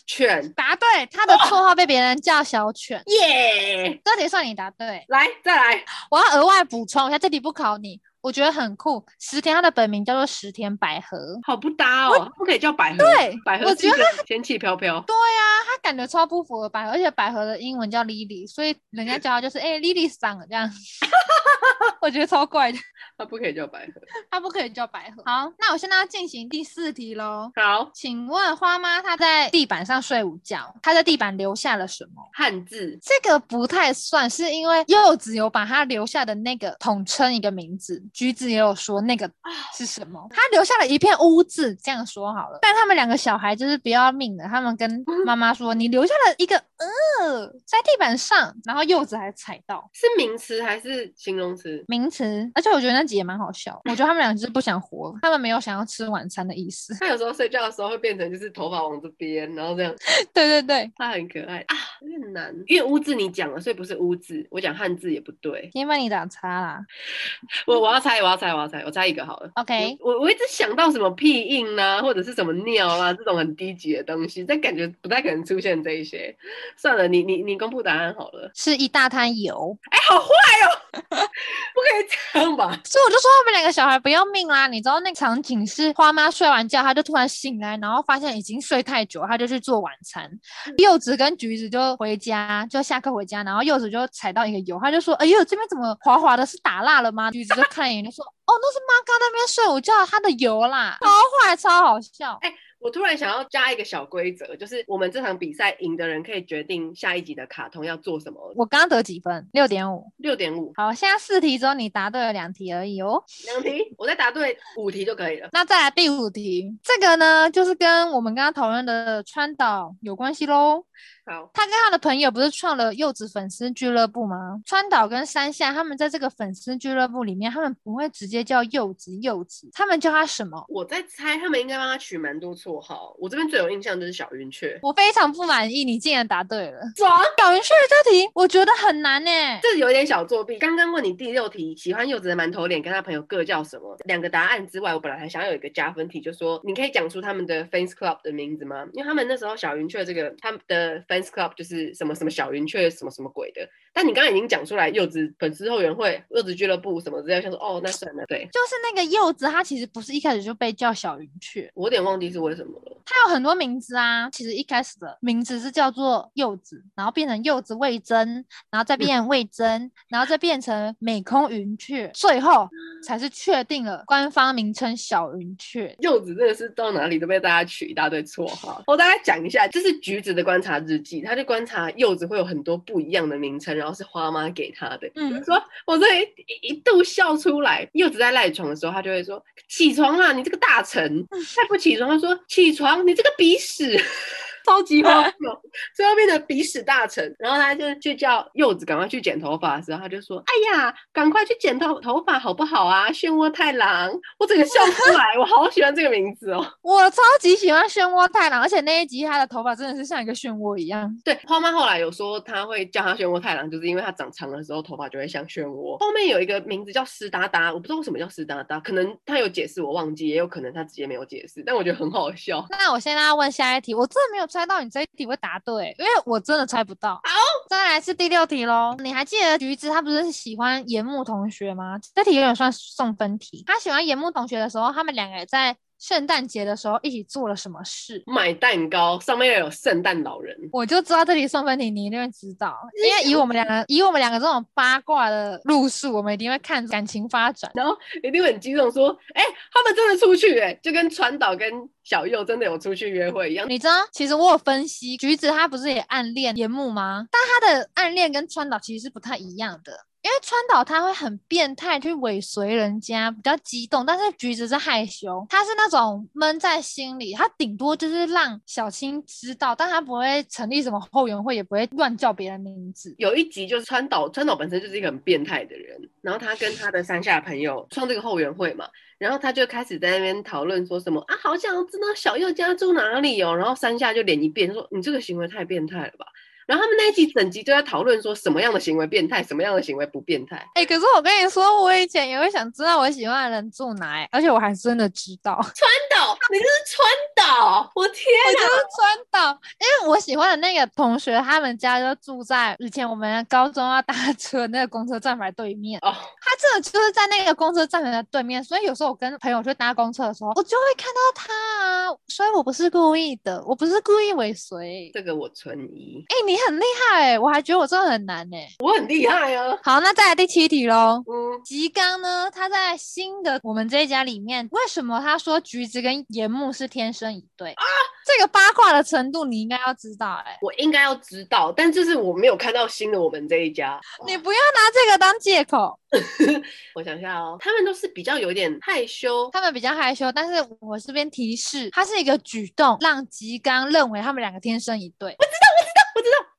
犬，答对，他的绰号被别人叫小犬，耶！这题算你答对，来再来，我要额外补充一下，这题不考你，我觉得很酷。石田他的本名叫做石田百合，好不搭哦，不可以叫百合，对，百合，我觉得仙气飘飘，对啊，他感觉超不符合百合，而且百合的英文叫 Lily，所以人家叫他就是哎 Lily 桑这样，我觉得超怪的。他不可以叫百合，他不可以叫百合。好，那我现在要进行第四题喽。好，请问花妈她在地板上睡午觉，她在地板留下了什么？汉字。这个不太算是因为柚子有把她留下的那个统称一个名字，橘子也有说那个是什么，她留下了一片污渍，这样说好了。但他们两个小孩就是不要命的，他们跟 妈妈说：“你留下了一个呃在地板上。”然后柚子还踩到，是名词还是形容词？名词。而且我觉得那集。也蛮好笑，我觉得他们俩就是不想活，他们没有想要吃晚餐的意思。他有时候睡觉的时候会变成就是头发往这边，然后这样。对对对，他很可爱啊，有点难，因为污字你讲了，所以不是污字，我讲汉字也不对。先帮你打叉啦。我我要猜，我要猜，我要猜，我猜一个好了。OK，我我一直想到什么屁印啊，或者是什么尿啊这种很低级的东西，但感觉不太可能出现这一些。算了，你你你公布答案好了。是一大滩油。哎、欸，好坏哦，不 可以这样吧？所以我就说他们两个小孩不要命啦！你知道那个场景是花妈睡完觉，她就突然醒来，然后发现已经睡太久，她就去做晚餐。柚子跟橘子就回家，就下课回家，然后柚子就踩到一个油，她就说：“哎呦，这边怎么滑滑的？是打蜡了吗？”橘子就看一眼就说：“哦，那是妈刚那边睡午觉，她的油啦，超坏，超好笑。”哎。我突然想要加一个小规则，就是我们这场比赛赢的人可以决定下一集的卡通要做什么。我刚刚得几分？六点五，六点五。好，现在四题之后你答对了两题而已哦。两题，我再答对五题就可以了。那再来第五题，这个呢就是跟我们刚刚讨论的川岛有关系喽。好，他跟他的朋友不是创了柚子粉丝俱乐部吗？川岛跟山下他们在这个粉丝俱乐部里面，他们不会直接叫柚子柚子，他们叫他什么？我在猜，他们应该帮他取蛮多绰号。我这边最有印象就是小云雀。我非常不满意，你竟然答对了。爽！小云雀这题我觉得很难呢，这有点小作弊。刚刚问你第六题，喜欢柚子的馒头脸跟他朋友各叫什么？两个答案之外，我本来还想要有一个加分题，就说你可以讲出他们的 fans club 的名字吗？因为他们那时候小云雀这个他们的 fans club 就是。什么什么小云雀什么什么鬼的？但你刚刚已经讲出来，柚子粉丝后援会、柚子俱乐部什么之类，想说哦，那算了，对，就是那个柚子，它其实不是一开始就被叫小云雀，我有点忘记是为什么了。它有很多名字啊，其实一开始的名字是叫做柚子，然后变成柚子味增，然后再变成味噌，然后再变成美空云雀，最后才是确定了官方名称小云雀。柚子真的是到哪里都被大家取一大堆绰号。我大概讲一下，这是橘子的观察日记，他就观察柚子会有很多不一样的名称，然后。然后是花妈给他的，嗯，说我这一一度笑出来。柚子在赖床的时候，他就会说：“起床啦，你这个大臣，再不起床。”他说：“起床，你这个鼻屎。” 超级荒 谬，最后变成鼻屎大臣。然后他就去叫柚子赶快去剪头发的时候，他就说：“哎呀，赶快去剪头头发好不好啊？”漩涡太郎，我整个笑出来，我好喜欢这个名字哦。我超级喜欢漩涡太郎，而且那一集他的头发真的是像一个漩涡一样。对，花妈后来有说他会叫他漩涡太郎，就是因为他长长的时候头发就会像漩涡。后面有一个名字叫湿哒哒，我不知道为什么叫湿哒哒，可能他有解释我忘记，也有可能他直接没有解释，但我觉得很好笑。那我现在要问下一题，我真的没有猜到你这一题会。答对，因为我真的猜不到。好，再来是第六题喽。你还记得橘子他不是喜欢岩木同学吗？这题有点算送分题。他喜欢岩木同学的时候，他们两个也在。圣诞节的时候一起做了什么事？买蛋糕，上面要有圣诞老人。我就知道这里送分题，你一定会知道，因为以我们两个，以我们两个这种八卦的路数，我们一定会看感情发展，然后一定会很激动说：“哎、欸，他们真的出去、欸，哎，就跟川岛跟小右真的有出去约会一样。”你知道，其实我有分析，橘子他不是也暗恋岩木吗？但他的暗恋跟川岛其实是不太一样的。因为川岛他会很变态去尾随人家，比较激动，但是橘子是害羞，他是那种闷在心里，他顶多就是让小青知道，但他不会成立什么后援会，也不会乱叫别人名字。有一集就是川岛，川岛本身就是一个很变态的人，然后他跟他的山下朋友创这个后援会嘛，然后他就开始在那边讨论说什么啊，好想知道小柚家住哪里哦，然后山下就脸一变说，你这个行为太变态了吧。然后他们那一集整集都在讨论说什么样的行为变态，什么样的行为不变态。哎、欸，可是我跟你说，我以前也会想知道我喜欢的人住哪，而且我还真的知道。川岛，你就是川岛，我天哪！我就是川岛，因为我喜欢的那个同学，他们家就住在以前我们高中要搭车那个公车站牌对面。哦，他真的就是在那个公车站牌的对面，所以有时候我跟朋友去搭公车的时候，我就会看到他啊。所以我不是故意的，我不是故意尾随。这个我存疑。哎、欸，你。很厉害哎，我还觉得我真的很难哎。我很厉害啊。好，那再来第七题喽。嗯，吉刚呢，他在新的我们这一家里面，为什么他说橘子跟岩木是天生一对啊？这个八卦的程度你应该要知道哎。我应该要知道，但就是我没有看到新的我们这一家。你不要拿这个当借口。我想一下哦，他们都是比较有点害羞，他们比较害羞，但是我这边提示，它是一个举动，让吉刚认为他们两个天生一对。我知道，我知道，我知道。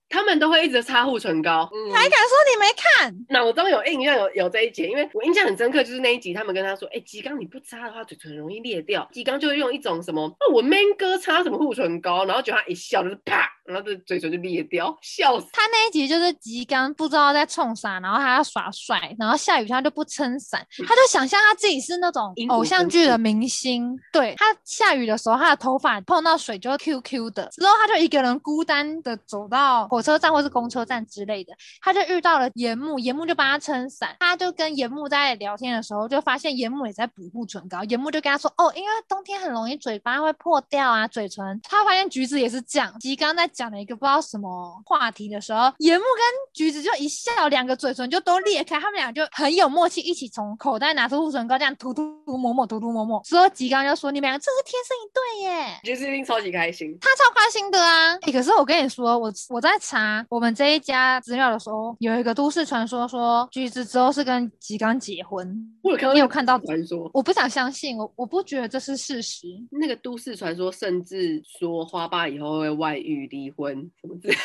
他们都会一直擦护唇膏，嗯、还敢说你没看？脑中有印象有有这一集，因为我印象很深刻，就是那一集他们跟他说：“哎、欸，吉刚你不擦的话，嘴唇容易裂掉。”吉刚就会用一种什么，哦、我 man 哥擦什么护唇膏，然后就他一笑就是啪，然后这嘴唇就裂掉，笑死。他那一集就是吉刚不知道在冲啥，然后他要耍帅，然后下雨他就不撑伞，他就想象他自己是那种偶像剧的明星，对，他下雨的时候，他的头发碰到水就 Q Q 的，之后他就一个人孤单的走到火车站或是公车。站之类的，他就遇到了岩木，岩木就帮他撑伞，他就跟岩木在聊天的时候，就发现岩木也在补护唇膏，岩木就跟他说：“哦，因为冬天很容易嘴巴会破掉啊，嘴唇。”他发现橘子也是这样。吉刚在讲了一个不知道什么话题的时候，岩木跟橘子就一笑，两个嘴唇就都裂开，他们俩就很有默契，一起从口袋拿出护唇膏，这样涂涂涂抹抹涂涂抹抹。之后吉刚就说：“你们俩这是天生一对耶！”橘子一定超级开心，他超开心的啊！欸，可是我跟你说，我我在查我们这。一家资料的时候，有一个都市传说说橘子之后是跟吉刚结婚。我有看到，你有看到传说？我不想相信，我我不觉得这是事实。那个都市传说甚至说花爸以后会外遇离婚什么之类。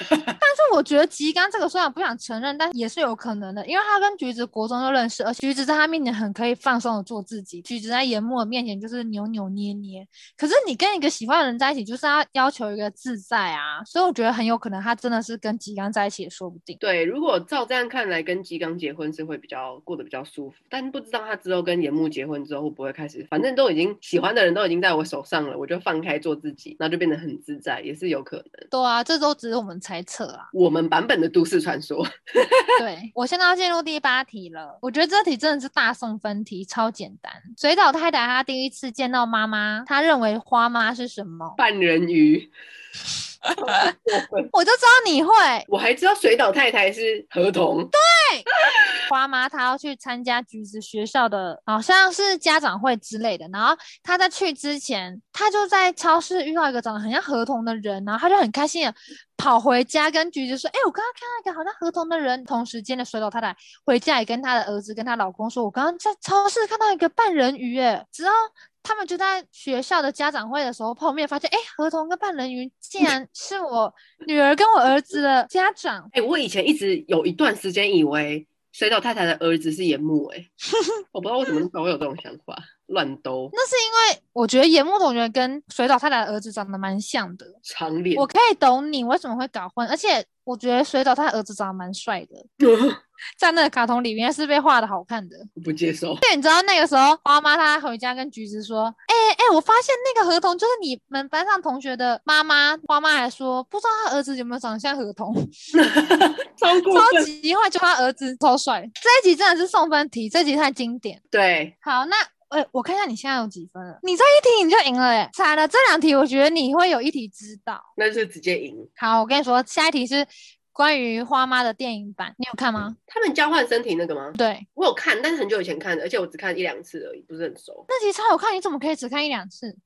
但是我觉得吉刚这个虽然不想承认，但也是有可能的，因为他跟橘子国中就认识，而且橘子在他面前很可以放松的做自己，橘子在研墨面前就是扭扭捏捏。可是你跟一个喜欢的人在一起，就是要要求一个自在啊，所以我觉得很有可能他真的是跟吉刚在一起也说不定。对，如果照这样看来，跟吉刚结婚是会比较过得比较舒服，但不知道他之后跟研墨结婚之后会不会开始，反正都已经喜欢的人都已经在我手上了，我就放开做自己，那就变得很自在，也是有可能。对啊，这都只是我们猜测啊。我们版本的都市传说。对，我现在要进入第八题了。我觉得这题真的是大送分题，超简单。水岛太太她第一次见到妈妈，她认为花妈是什么？半人鱼。我就知道你会。我还知道水岛太太是河童。对，花妈她要去参加橘子学校的，好像是家长会之类的。然后她在去之前，她就在超市遇到一个长得很像河童的人，然后她就很开心的跑回家跟橘子说：“哎、我刚刚看到一个好像河童的人。”同时间的水手太太回家也跟她的儿子跟她老公说：“我刚刚在超市看到一个半人鱼。”哎，之后。他们就在学校的家长会的时候碰面，发现哎，河童跟半人鱼竟然是我女儿跟我儿子的家长。哎，我以前一直有一段时间以为水岛太太的儿子是岩木，哎，我不知道为什么会有这种想法，乱兜。那是因为我觉得岩木同学跟水岛太太的儿子长得蛮像的，长脸。我可以懂你为什么会搞混，而且我觉得水岛他儿子长得蛮帅的。在那个卡通里面是被画的好看的，我不接受。对，你知道那个时候花妈她回家跟橘子说：“哎、欸、哎、欸，我发现那个合同就是你们班上同学的妈妈。”花妈还说：“不知道他儿子有没有长得像合同。”超过超级坏，就他儿子超帅。这一集真的是送分题，这一集太经典。对，好，那哎、欸，我看一下你现在有几分了？你这一题你就赢了哎！惨了，这两题我觉得你会有一题知道，那是直接赢。好，我跟你说，下一题是。关于花妈的电影版，你有看吗？他们交换身体那个吗？对，我有看，但是很久以前看的，而且我只看一两次而已，不是很熟。那集超好看，你怎么可以只看一两次？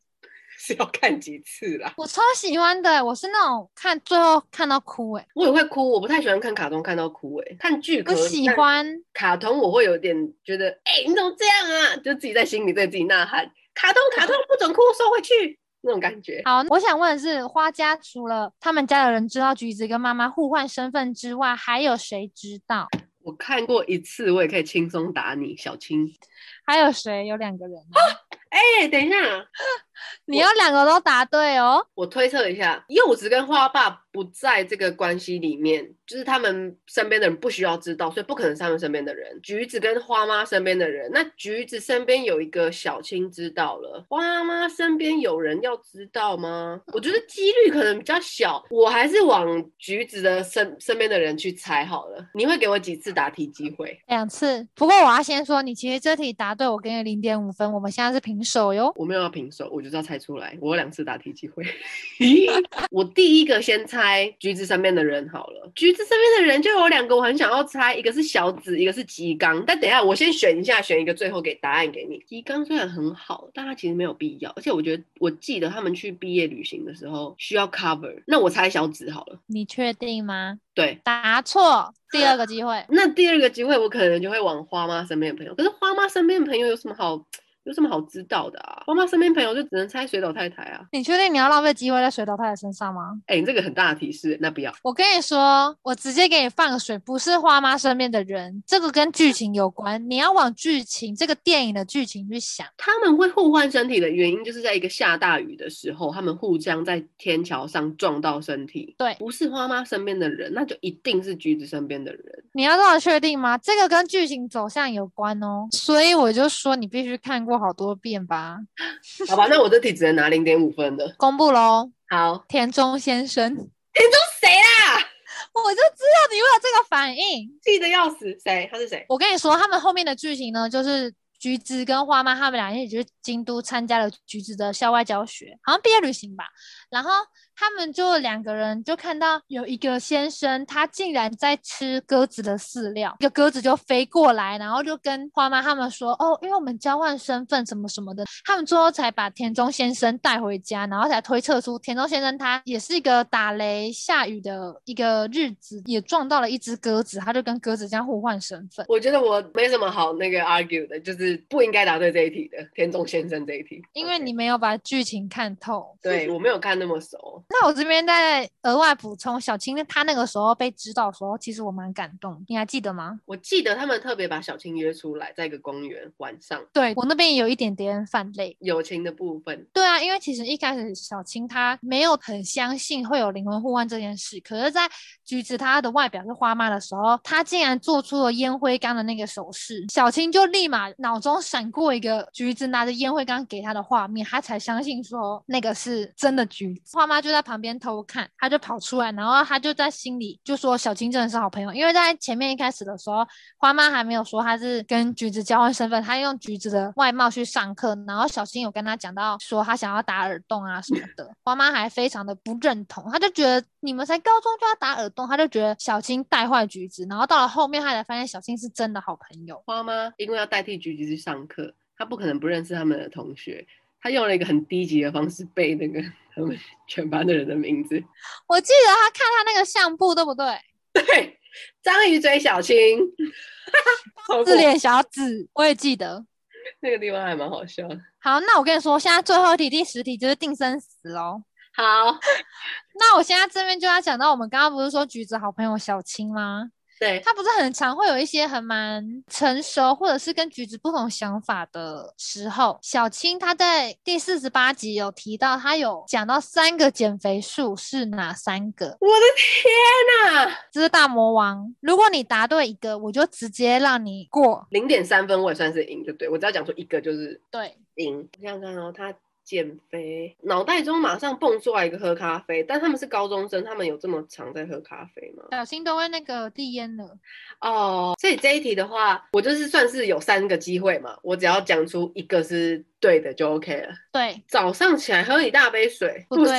是要看几次啦？我超喜欢的，我是那种看最后看到哭哎、欸，我也会哭，我不太喜欢看卡通看到哭哎、欸，看剧可喜欢卡通，我会有点觉得，哎、欸，你怎么这样啊？就自己在心里对自己呐喊，卡通卡通不准哭，收回去。那种感觉。好，我想问的是，花家除了他们家的人知道橘子跟妈妈互换身份之外，还有谁知道？我看过一次，我也可以轻松打你，小青。还有谁？有两个人。哎、欸，等一下，你要两个都答对哦。我推测一下，柚子跟花爸不在这个关系里面，就是他们身边的人不需要知道，所以不可能是他们身边的人。橘子跟花妈身边的人，那橘子身边有一个小青知道了，花妈身边有人要知道吗？我觉得几率可能比较小，我还是往橘子的身身边的人去猜好了。你会给我几次答题机会？两次。不过我要先说，你其实这题答对，我给你零点五分。我们现在是平手哟。我没有要平手，我就知道猜出来。我有两次答题机会。我第一个先猜橘子身边的人好了。橘子身边的人就有两个，我很想要猜，一个是小紫，一个是吉刚。但等一下，我先选一下，选一个，最后给答案给你。吉刚虽然很好，但他其实没有必要。而且我觉得，我记得他们去毕业旅行的时候需要 cover。那我猜小紫好了。你确定吗？对，答错。第二个机会。那第二个机会，我可能就会往花妈身边的朋友。可是花妈身边的朋友有什么好？有什么好知道的啊？花妈身边朋友就只能猜水岛太太啊。你确定你要浪费机会在水岛太太身上吗？哎、欸，你这个很大的提示，那不要。我跟你说，我直接给你放个水，不是花妈身边的人，这个跟剧情有关，你要往剧情这个电影的剧情去想。他们会互换身体的原因，就是在一个下大雨的时候，他们互相在天桥上撞到身体。对，不是花妈身边的人，那就一定是橘子身边的人。你要这么确定吗？这个跟剧情走向有关哦，所以我就说你必须看过好多遍吧。好吧，那我这题只能拿零点五分的。公布喽！好，田中先生，田中谁啦？我就知道你会有这个反应，气得要死。谁？他是谁？我跟你说，他们后面的剧情呢，就是橘子跟花妈他们俩一起去京都参加了橘子的校外教学，好像毕业旅行吧。然后。他们就两个人就看到有一个先生，他竟然在吃鸽子的饲料，一个鸽子就飞过来，然后就跟花妈他们说：“哦，因为我们交换身份什么什么的。”他们最后才把田中先生带回家，然后才推测出田中先生他也是一个打雷下雨的一个日子，也撞到了一只鸽子，他就跟鸽子这样互换身份。我觉得我没什么好那个 argue 的，就是不应该答对这一题的田中先生这一题，因为你没有把剧情看透。对，我没有看那么熟。那我这边再额外补充，小青她那个时候被知道的时候，其实我蛮感动，你还记得吗？我记得他们特别把小青约出来，在一个公园晚上。对，我那边也有一点点泛泪，友情的部分。对啊，因为其实一开始小青她没有很相信会有灵魂互换这件事，可是，在橘子她的外表是花妈的时候，她竟然做出了烟灰缸的那个手势，小青就立马脑中闪过一个橘子拿着烟灰缸给她的画面，她才相信说那个是真的橘子。花妈就在旁边偷看，他就跑出来，然后他就在心里就说小青真的是好朋友，因为在前面一开始的时候，花妈还没有说他是跟橘子交换身份，他用橘子的外貌去上课，然后小青有跟他讲到说他想要打耳洞啊什么的，花妈还非常的不认同，他就觉得你们才高中就要打耳洞。他就觉得小青带坏橘子，然后到了后面，他才发现小青是真的好朋友。花妈因为要代替橘子去上课，他不可能不认识他们的同学，他用了一个很低级的方式背那个他们 全班的人的名字。我记得他看他那个相簿，对不对？对，章鱼追小青，自恋小紫，我也记得那个地方还蛮好笑的。好，那我跟你说，现在最后一题，第十题就是定生死喽。好，那我现在这边就要讲到，我们刚刚不是说橘子好朋友小青吗？对，他不是很常会有一些很蛮成熟，或者是跟橘子不同想法的时候。小青他在第四十八集有提到，他有讲到三个减肥术是哪三个？我的天哪，这是大魔王！如果你答对一个，我就直接让你过零点三分，我也算是赢，就对，我只要讲出一个就是对赢。这样看哦，他。减肥，脑袋中马上蹦出来一个喝咖啡，但他们是高中生，他们有这么常在喝咖啡吗？小心都会那个递烟了哦，所以这一题的话，我就是算是有三个机会嘛，我只要讲出一个是。对的就 OK 了。对，早上起来喝一大杯水，不，不是？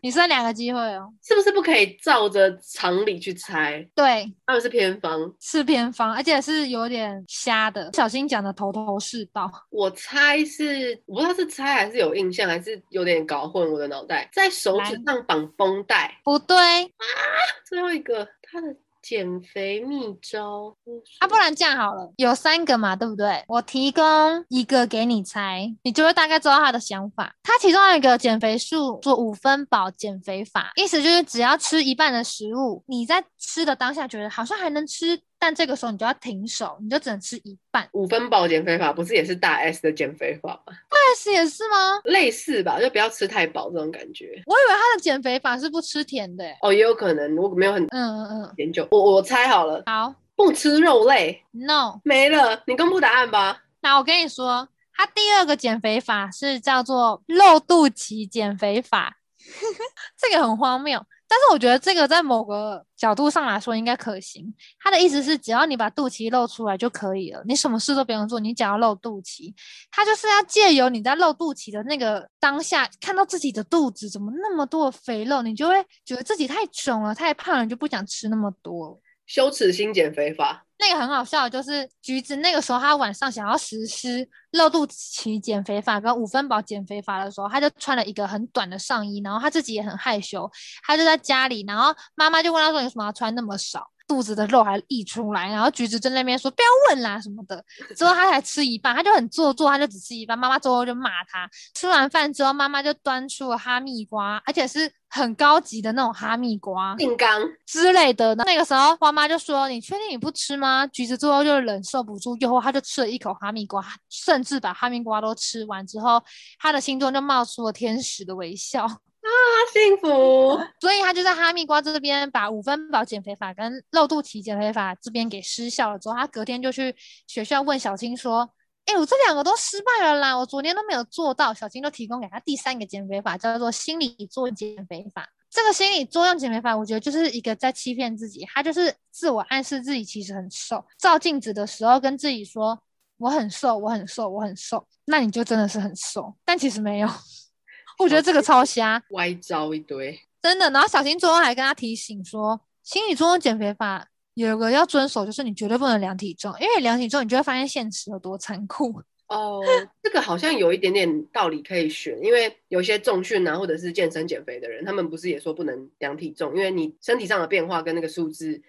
你剩两个机会哦。是不是不可以照着常理去猜？对，他们是偏方，是偏方，而且是有点瞎的。小心讲的头头是道。我猜是，我不知道是猜还是有印象，还是有点搞混我的脑袋。在手指上绑绷带，不对啊。最后一个，他的。减肥秘招啊，不然这样好了，有三个嘛，对不对？我提供一个给你猜，你就会大概知道他的想法。他其中有一个减肥术，做五分饱减肥法，意思就是只要吃一半的食物，你在吃的当下觉得好像还能吃。但这个时候你就要停手，你就只能吃一半。五分饱减肥法不是也是大 S 的减肥法吗？也是吗？类似吧，就不要吃太饱这种感觉。我以为他的减肥法是不吃甜的。哦，也有可能，我没有很嗯嗯嗯研究。我我猜好了，好，不吃肉类。No，没了，你公布答案吧。那我跟你说，他第二个减肥法是叫做露肚脐减肥法，这个很荒谬。但是我觉得这个在某个角度上来说应该可行。他的意思是，只要你把肚脐露出来就可以了，你什么事都不用做，你只要露肚脐。他就是要借由你在露肚脐的那个当下，看到自己的肚子怎么那么多肥肉，你就会觉得自己太肿了、太胖了，就不想吃那么多。羞耻心减肥法，那个很好笑，就是橘子那个时候，他晚上想要实施露肚脐减肥法跟五分饱减肥法的时候，他就穿了一个很短的上衣，然后他自己也很害羞，他就在家里，然后妈妈就问他说：“你为什么要穿那么少？”肚子的肉还溢出来，然后橘子在那边说不要问啦什么的，之后他才吃一半，他就很做作，他就只吃一半。妈妈之后就骂他。吃完饭之后，妈妈就端出了哈密瓜，而且是很高级的那种哈密瓜，定冈之类的。那个时候，妈妈就说：“你确定你不吃吗？”橘子最后就忍受不住诱惑，他就吃了一口哈密瓜，甚至把哈密瓜都吃完之后，他的心中就冒出了天使的微笑。啊，幸福！所以他就在哈密瓜这边把五分饱减肥法跟露肚脐减肥法这边给失效了之后，他隔天就去学校问小青说：“哎、我这两个都失败了啦，我昨天都没有做到。”小青就提供给他第三个减肥法，叫做心理作用减肥法。这个心理作用减肥法，我觉得就是一个在欺骗自己，他就是自我暗示自己其实很瘦，照镜子的时候跟自己说：“我很瘦，我很瘦，我很瘦。”那你就真的是很瘦，但其实没有。我觉得这个超瞎，歪招一堆，真的。然后小新最后还跟他提醒说，心理作用减肥法有个要遵守，就是你绝对不能量体重，因为量体重你就会发现现实有多残酷。哦，这个好像有一点点道理可以选，因为有些重训啊，或者是健身减肥的人，他们不是也说不能量体重，因为你身体上的变化跟那个数字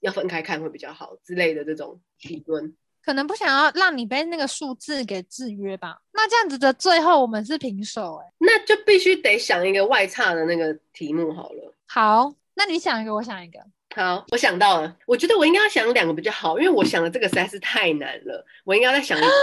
要分开看会比较好之类的这种理论。可能不想要让你被那个数字给制约吧？那这样子的最后我们是平手哎、欸，那就必须得想一个外差的那个题目好了。好，那你想一个，我想一个。好，我想到了，我觉得我应该要想两个比较好，因为我想的这个实在是太难了，我应该要再想一个。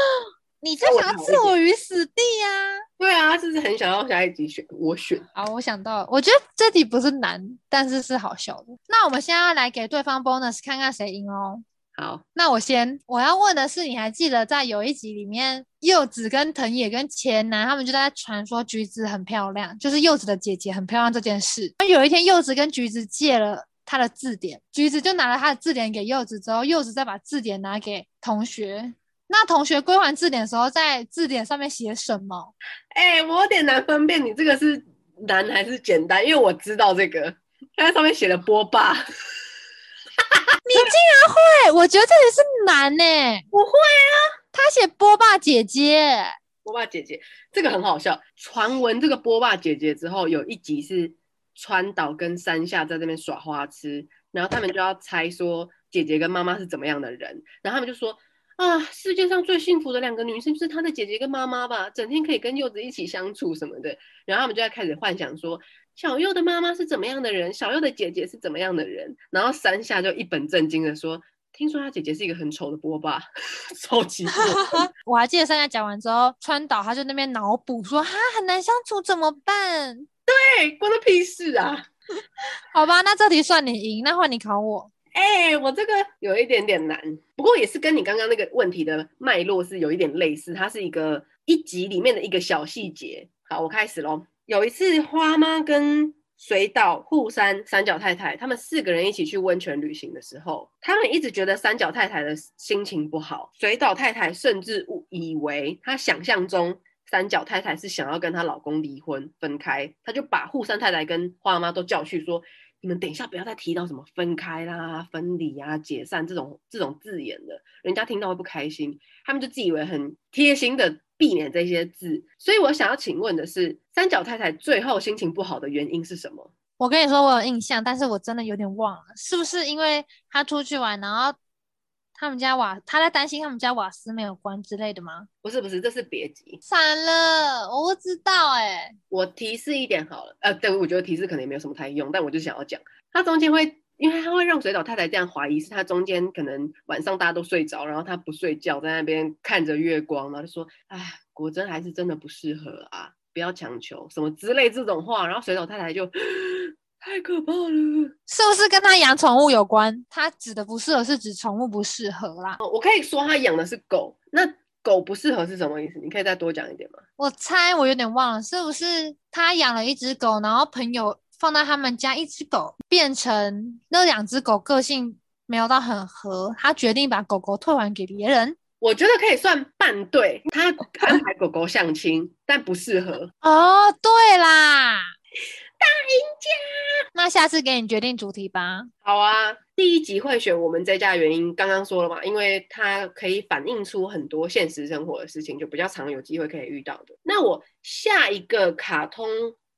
你这想要置我于死地呀、啊？对啊，就是很想要下一集选我选。好，我想到了，我觉得这题不是难，但是是好笑的。那我们现在要来给对方 bonus，看看谁赢哦。好，那我先，我要问的是，你还记得在有一集里面，柚子跟藤野跟钱南他们就在传说橘子很漂亮，就是柚子的姐姐很漂亮这件事。有一天，柚子跟橘子借了他的字典，橘子就拿了他的字典给柚子，之后柚子再把字典拿给同学。那同学归还字典的时候，在字典上面写什么？哎、我有点难分辨，你这个是难还是简单？因为我知道这个，它在上面写了波霸。你竟然会？我觉得这也是难呢、欸。我会啊，他写波霸姐姐，波霸姐姐这个很好笑。传闻这个波霸姐姐之后，有一集是川岛跟山下在这边耍花痴，然后他们就要猜说姐姐跟妈妈是怎么样的人，然后他们就说啊，世界上最幸福的两个女生是她的姐姐跟妈妈吧，整天可以跟柚子一起相处什么的，然后他们就在开始幻想说。小右的妈妈是怎么样的人？小右的姐姐是怎么样的人？然后山下就一本正经的说：“听说她姐姐是一个很丑的波霸，超级丑。”我还记得山下讲完之后，川岛他就那边脑补说：“哈，很难相处，怎么办？”对，关他屁事啊！好吧，那这题算你赢，那换你考我。哎、欸，我这个有一点点难，不过也是跟你刚刚那个问题的脉络是有一点类似，它是一个一集里面的一个小细节。好，我开始喽。有一次，花妈跟水岛、户山、三角太太他们四个人一起去温泉旅行的时候，他们一直觉得三角太太的心情不好。水岛太太甚至误以为她想象中三角太太是想要跟她老公离婚分开，她就把户山太太跟花妈都叫去说：“你们等一下不要再提到什么分开啦、分离啊、解散这种这种字眼了，人家听到会不开心。”他们就自以为很贴心的。避免这些字，所以我想要请问的是，三角太太最后心情不好的原因是什么？我跟你说，我有印象，但是我真的有点忘了，是不是因为他出去玩，然后他们家瓦，他在担心他们家瓦斯没有关之类的吗？不是不是，这是别急。惨了，我不知道哎、欸。我提示一点好了，呃，对，我觉得提示可能也没有什么太用，但我就想要讲，他中间会。因为他会让水岛太太这样怀疑，是他中间可能晚上大家都睡着，然后他不睡觉，在那边看着月光，然后就说：“哎，果真还是真的不适合啊，不要强求什么之类这种话。”然后水岛太太就太可怕了，是不是跟他养宠物有关？他指的不适合是指宠物不适合啦。我可以说他养的是狗，那狗不适合是什么意思？你可以再多讲一点吗？我猜我有点忘了，是不是他养了一只狗，然后朋友。放在他们家，一只狗变成那两只狗个性没有到很合，他决定把狗狗退还给别人。我觉得可以算半对，他安排狗狗相亲，但不适合。哦，对啦，大赢家。那下次给你决定主题吧。好啊，第一集会选我们这家的原因，刚刚说了嘛，因为它可以反映出很多现实生活的事情，就比较常有机会可以遇到的。那我下一个卡通，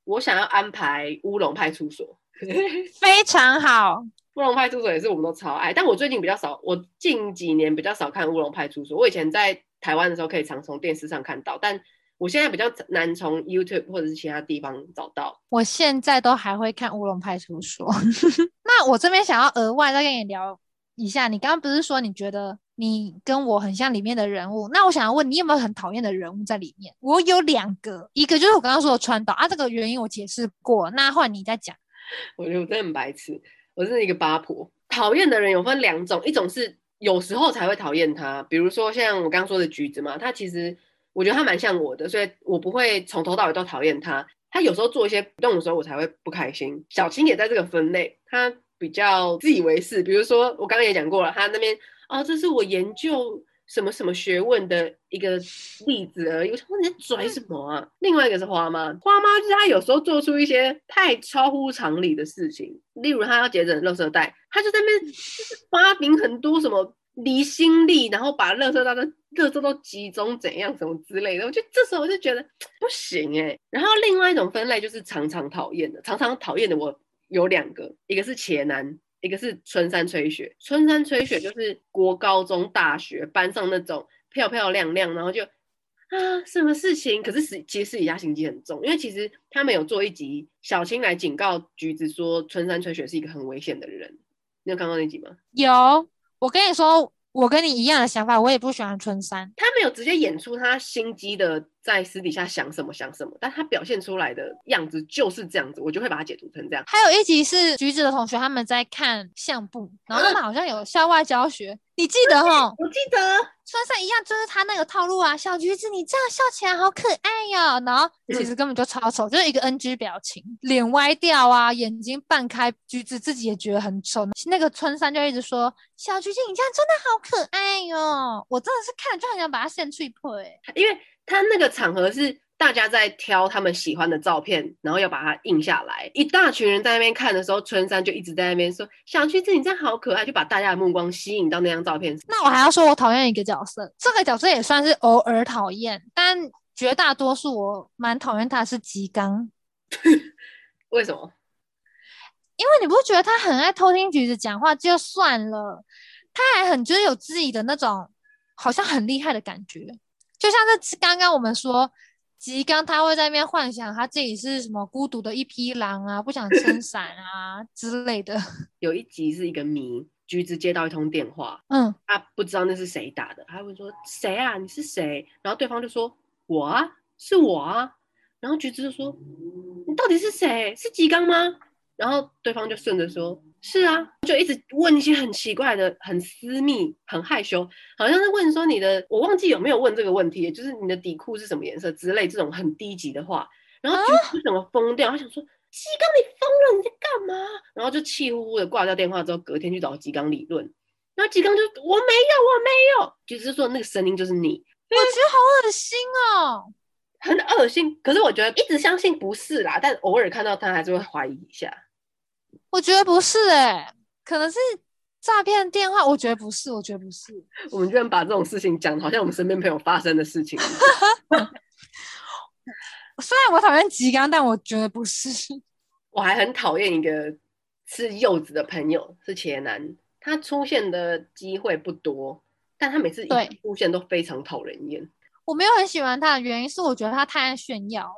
我想要安排乌龙派出所，非常好。乌龙派出所也是我们都超爱，但我最近比较少，我近几年比较少看乌龙派出所。我以前在台湾的时候可以常从电视上看到，但我现在比较难从 YouTube 或者是其他地方找到。我现在都还会看乌龙派出所。那我这边想要额外再跟你聊一下，你刚刚不是说你觉得你跟我很像里面的人物？那我想要问你有没有很讨厌的人物在里面？我有两个，一个就是我刚刚说的川岛啊，这个原因我解释过，那换你再讲。我觉得我真的很白痴。我是一个八婆，讨厌的人有分两种，一种是有时候才会讨厌他，比如说像我刚刚说的橘子嘛，他其实我觉得他蛮像我的，所以我不会从头到尾都讨厌他。他有时候做一些不动的时候，我才会不开心。小青也在这个分类，他比较自以为是，比如说我刚刚也讲过了，他那边啊、哦，这是我研究。什么什么学问的一个例子而已。我想你在拽什么啊？另外一个是花妈，花妈就是她有时候做出一些太超乎常理的事情，例如她要节省垃圾袋，她就在那边发明很多什么离心力，然后把垃圾袋的垃圾都集中怎样什么之类的。我就这时候我就觉得不行哎、然后另外一种分类就是常常讨厌的，常常讨厌的我有两个，一个是茄男。一个是春山吹雪，春山吹雪就是国高中、大学班上那种漂漂亮亮，然后就啊，什么事情？可是私其实私底下心机很重，因为其实他们有做一集，小青来警告橘子说春山吹雪是一个很危险的人。你有看过那集吗？有，我跟你说。我跟你一样的想法，我也不喜欢春山。他没有直接演出他心机的在私底下想什么想什么，但他表现出来的样子就是这样子，我就会把它解读成这样。还有一集是橘子的同学他们在看相簿，然后他们好像有校外教学，你记得哈？我记得。春山一样，就是他那个套路啊，小橘子你这样笑起来好可爱哟、喔，然后其实根本就超丑，就是一个 NG 表情，脸歪掉啊，眼睛半开，橘子自己也觉得很丑。那个春山就一直说，小橘子你这样真的好可爱哟、喔，我真的是看了就很想把它扇脆破哎，因为他那个场合是。大家在挑他们喜欢的照片，然后要把它印下来。一大群人在那边看的时候，春山就一直在那边说：“小橘子，你这样好可爱。”就把大家的目光吸引到那张照片。那我还要说，我讨厌一个角色，这个角色也算是偶尔讨厌，但绝大多数我蛮讨厌他是吉刚。为什么？因为你不觉得他很爱偷听橘子讲话就算了，他还很就是有自己的那种好像很厉害的感觉，就像是刚刚我们说。吉刚他会在那边幻想他自己是什么孤独的一匹狼啊，不想撑伞啊之类的。有一集是一个谜，橘子接到一通电话，嗯，他不知道那是谁打的，他会说谁啊？你是谁？然后对方就说我啊，是我啊。然后橘子就说你到底是谁？是吉刚吗？然后对方就顺着说。是啊，就一直问一些很奇怪的、很私密、很害羞，好像是问说你的，我忘记有没有问这个问题，就是你的底裤是什么颜色之类这种很低级的话。然后橘子怎么疯掉？他想说吉刚你疯了，你在干嘛？然后就气呼呼的挂掉电话之后，隔天去找吉刚理论。然后吉刚就我没有，我没有，就是说那个声音就是你。我觉得好恶心哦，很恶心。可是我觉得一直相信不是啦，但偶尔看到他还是会怀疑一下。我觉得不是哎、欸，可能是诈骗电话。我觉得不是，我觉得不是。我们居然把这种事情讲的好像我们身边朋友发生的事情。虽然我讨厌吉刚，但我觉得不是。我还很讨厌一个是柚子的朋友，是茄男。他出现的机会不多，但他每次一出现都非常讨人厌。我没有很喜欢他的原因是，我觉得他太爱炫耀。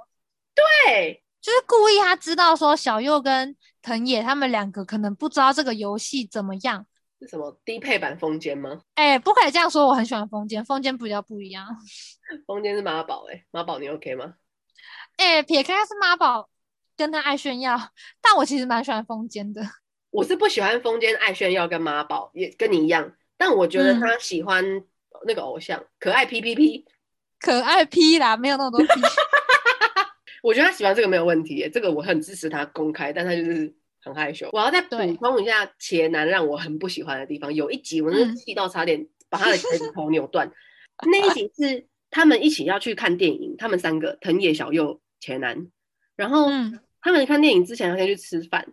对。就是故意，他知道说小右跟藤野他们两个可能不知道这个游戏怎么样。是什么低配版风间吗？哎、欸，不可以这样说，我很喜欢风间，风间比较不一样。风间是妈宝，哎，妈宝你 OK 吗？哎、欸，撇开是妈宝，跟他爱炫耀，但我其实蛮喜欢风间的。我是不喜欢风间爱炫耀跟妈宝，也跟你一样，但我觉得他喜欢那个偶像，嗯、可爱 P P P，可爱 P 啦，没有那么多 P。我觉得他喜欢这个没有问题耶，这个我很支持他公开，但他就是很害羞。我要再补充一下茄男让我很不喜欢的地方，有一集我真是气到差点把他的茄子头扭断。那一集是他们一起要去看电影，他们三个藤野、小右、茄男，然后他们看电影之前要先去吃饭，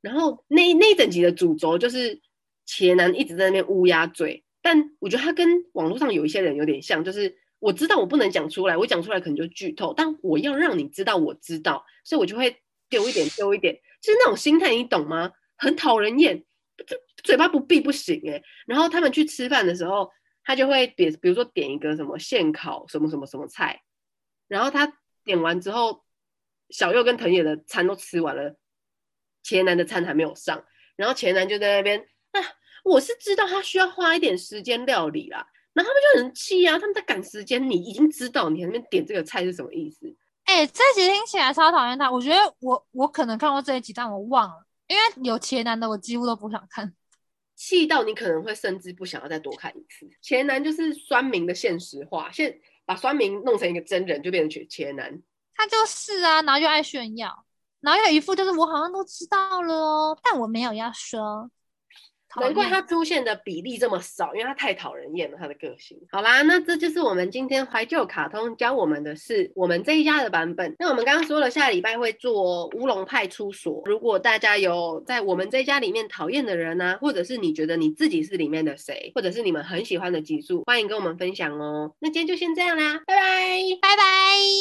然后那那一整集的主轴就是茄男一直在那边乌鸦嘴，但我觉得他跟网络上有一些人有点像，就是。我知道我不能讲出来，我讲出来可能就剧透，但我要让你知道我知道，所以我就会丢一点丢一点，就是那种心态，你懂吗？很讨人厌，嘴巴不闭不行诶。然后他们去吃饭的时候，他就会点，比如说点一个什么现烤什么什么什么菜，然后他点完之后，小右跟藤野的餐都吃完了，前男的餐还没有上，然后前男就在那边啊，我是知道他需要花一点时间料理啦。然后他们就很气啊！他们在赶时间，你已经知道你那边点这个菜是什么意思？哎、欸，这集听起来超讨厌他。我觉得我我可能看过这一集，但我忘了，因为有茄男的我几乎都不想看，气到你可能会甚至不想要再多看一次。茄男就是酸民的现实化，现把酸民弄成一个真人，就变成茄茄男。他就是啊，然后就爱炫耀，然后有一副就是我好像都知道了哦，但我没有要说。难怪他出现的比例这么少，因为他太讨人厌了，他的个性。好啦，那这就是我们今天怀旧卡通教我们的是我们这一家的版本。那我们刚刚说了，下礼拜会做乌龙派出所。如果大家有在我们这一家里面讨厌的人呢、啊，或者是你觉得你自己是里面的谁，或者是你们很喜欢的集数，欢迎跟我们分享哦。那今天就先这样啦，拜拜，拜拜。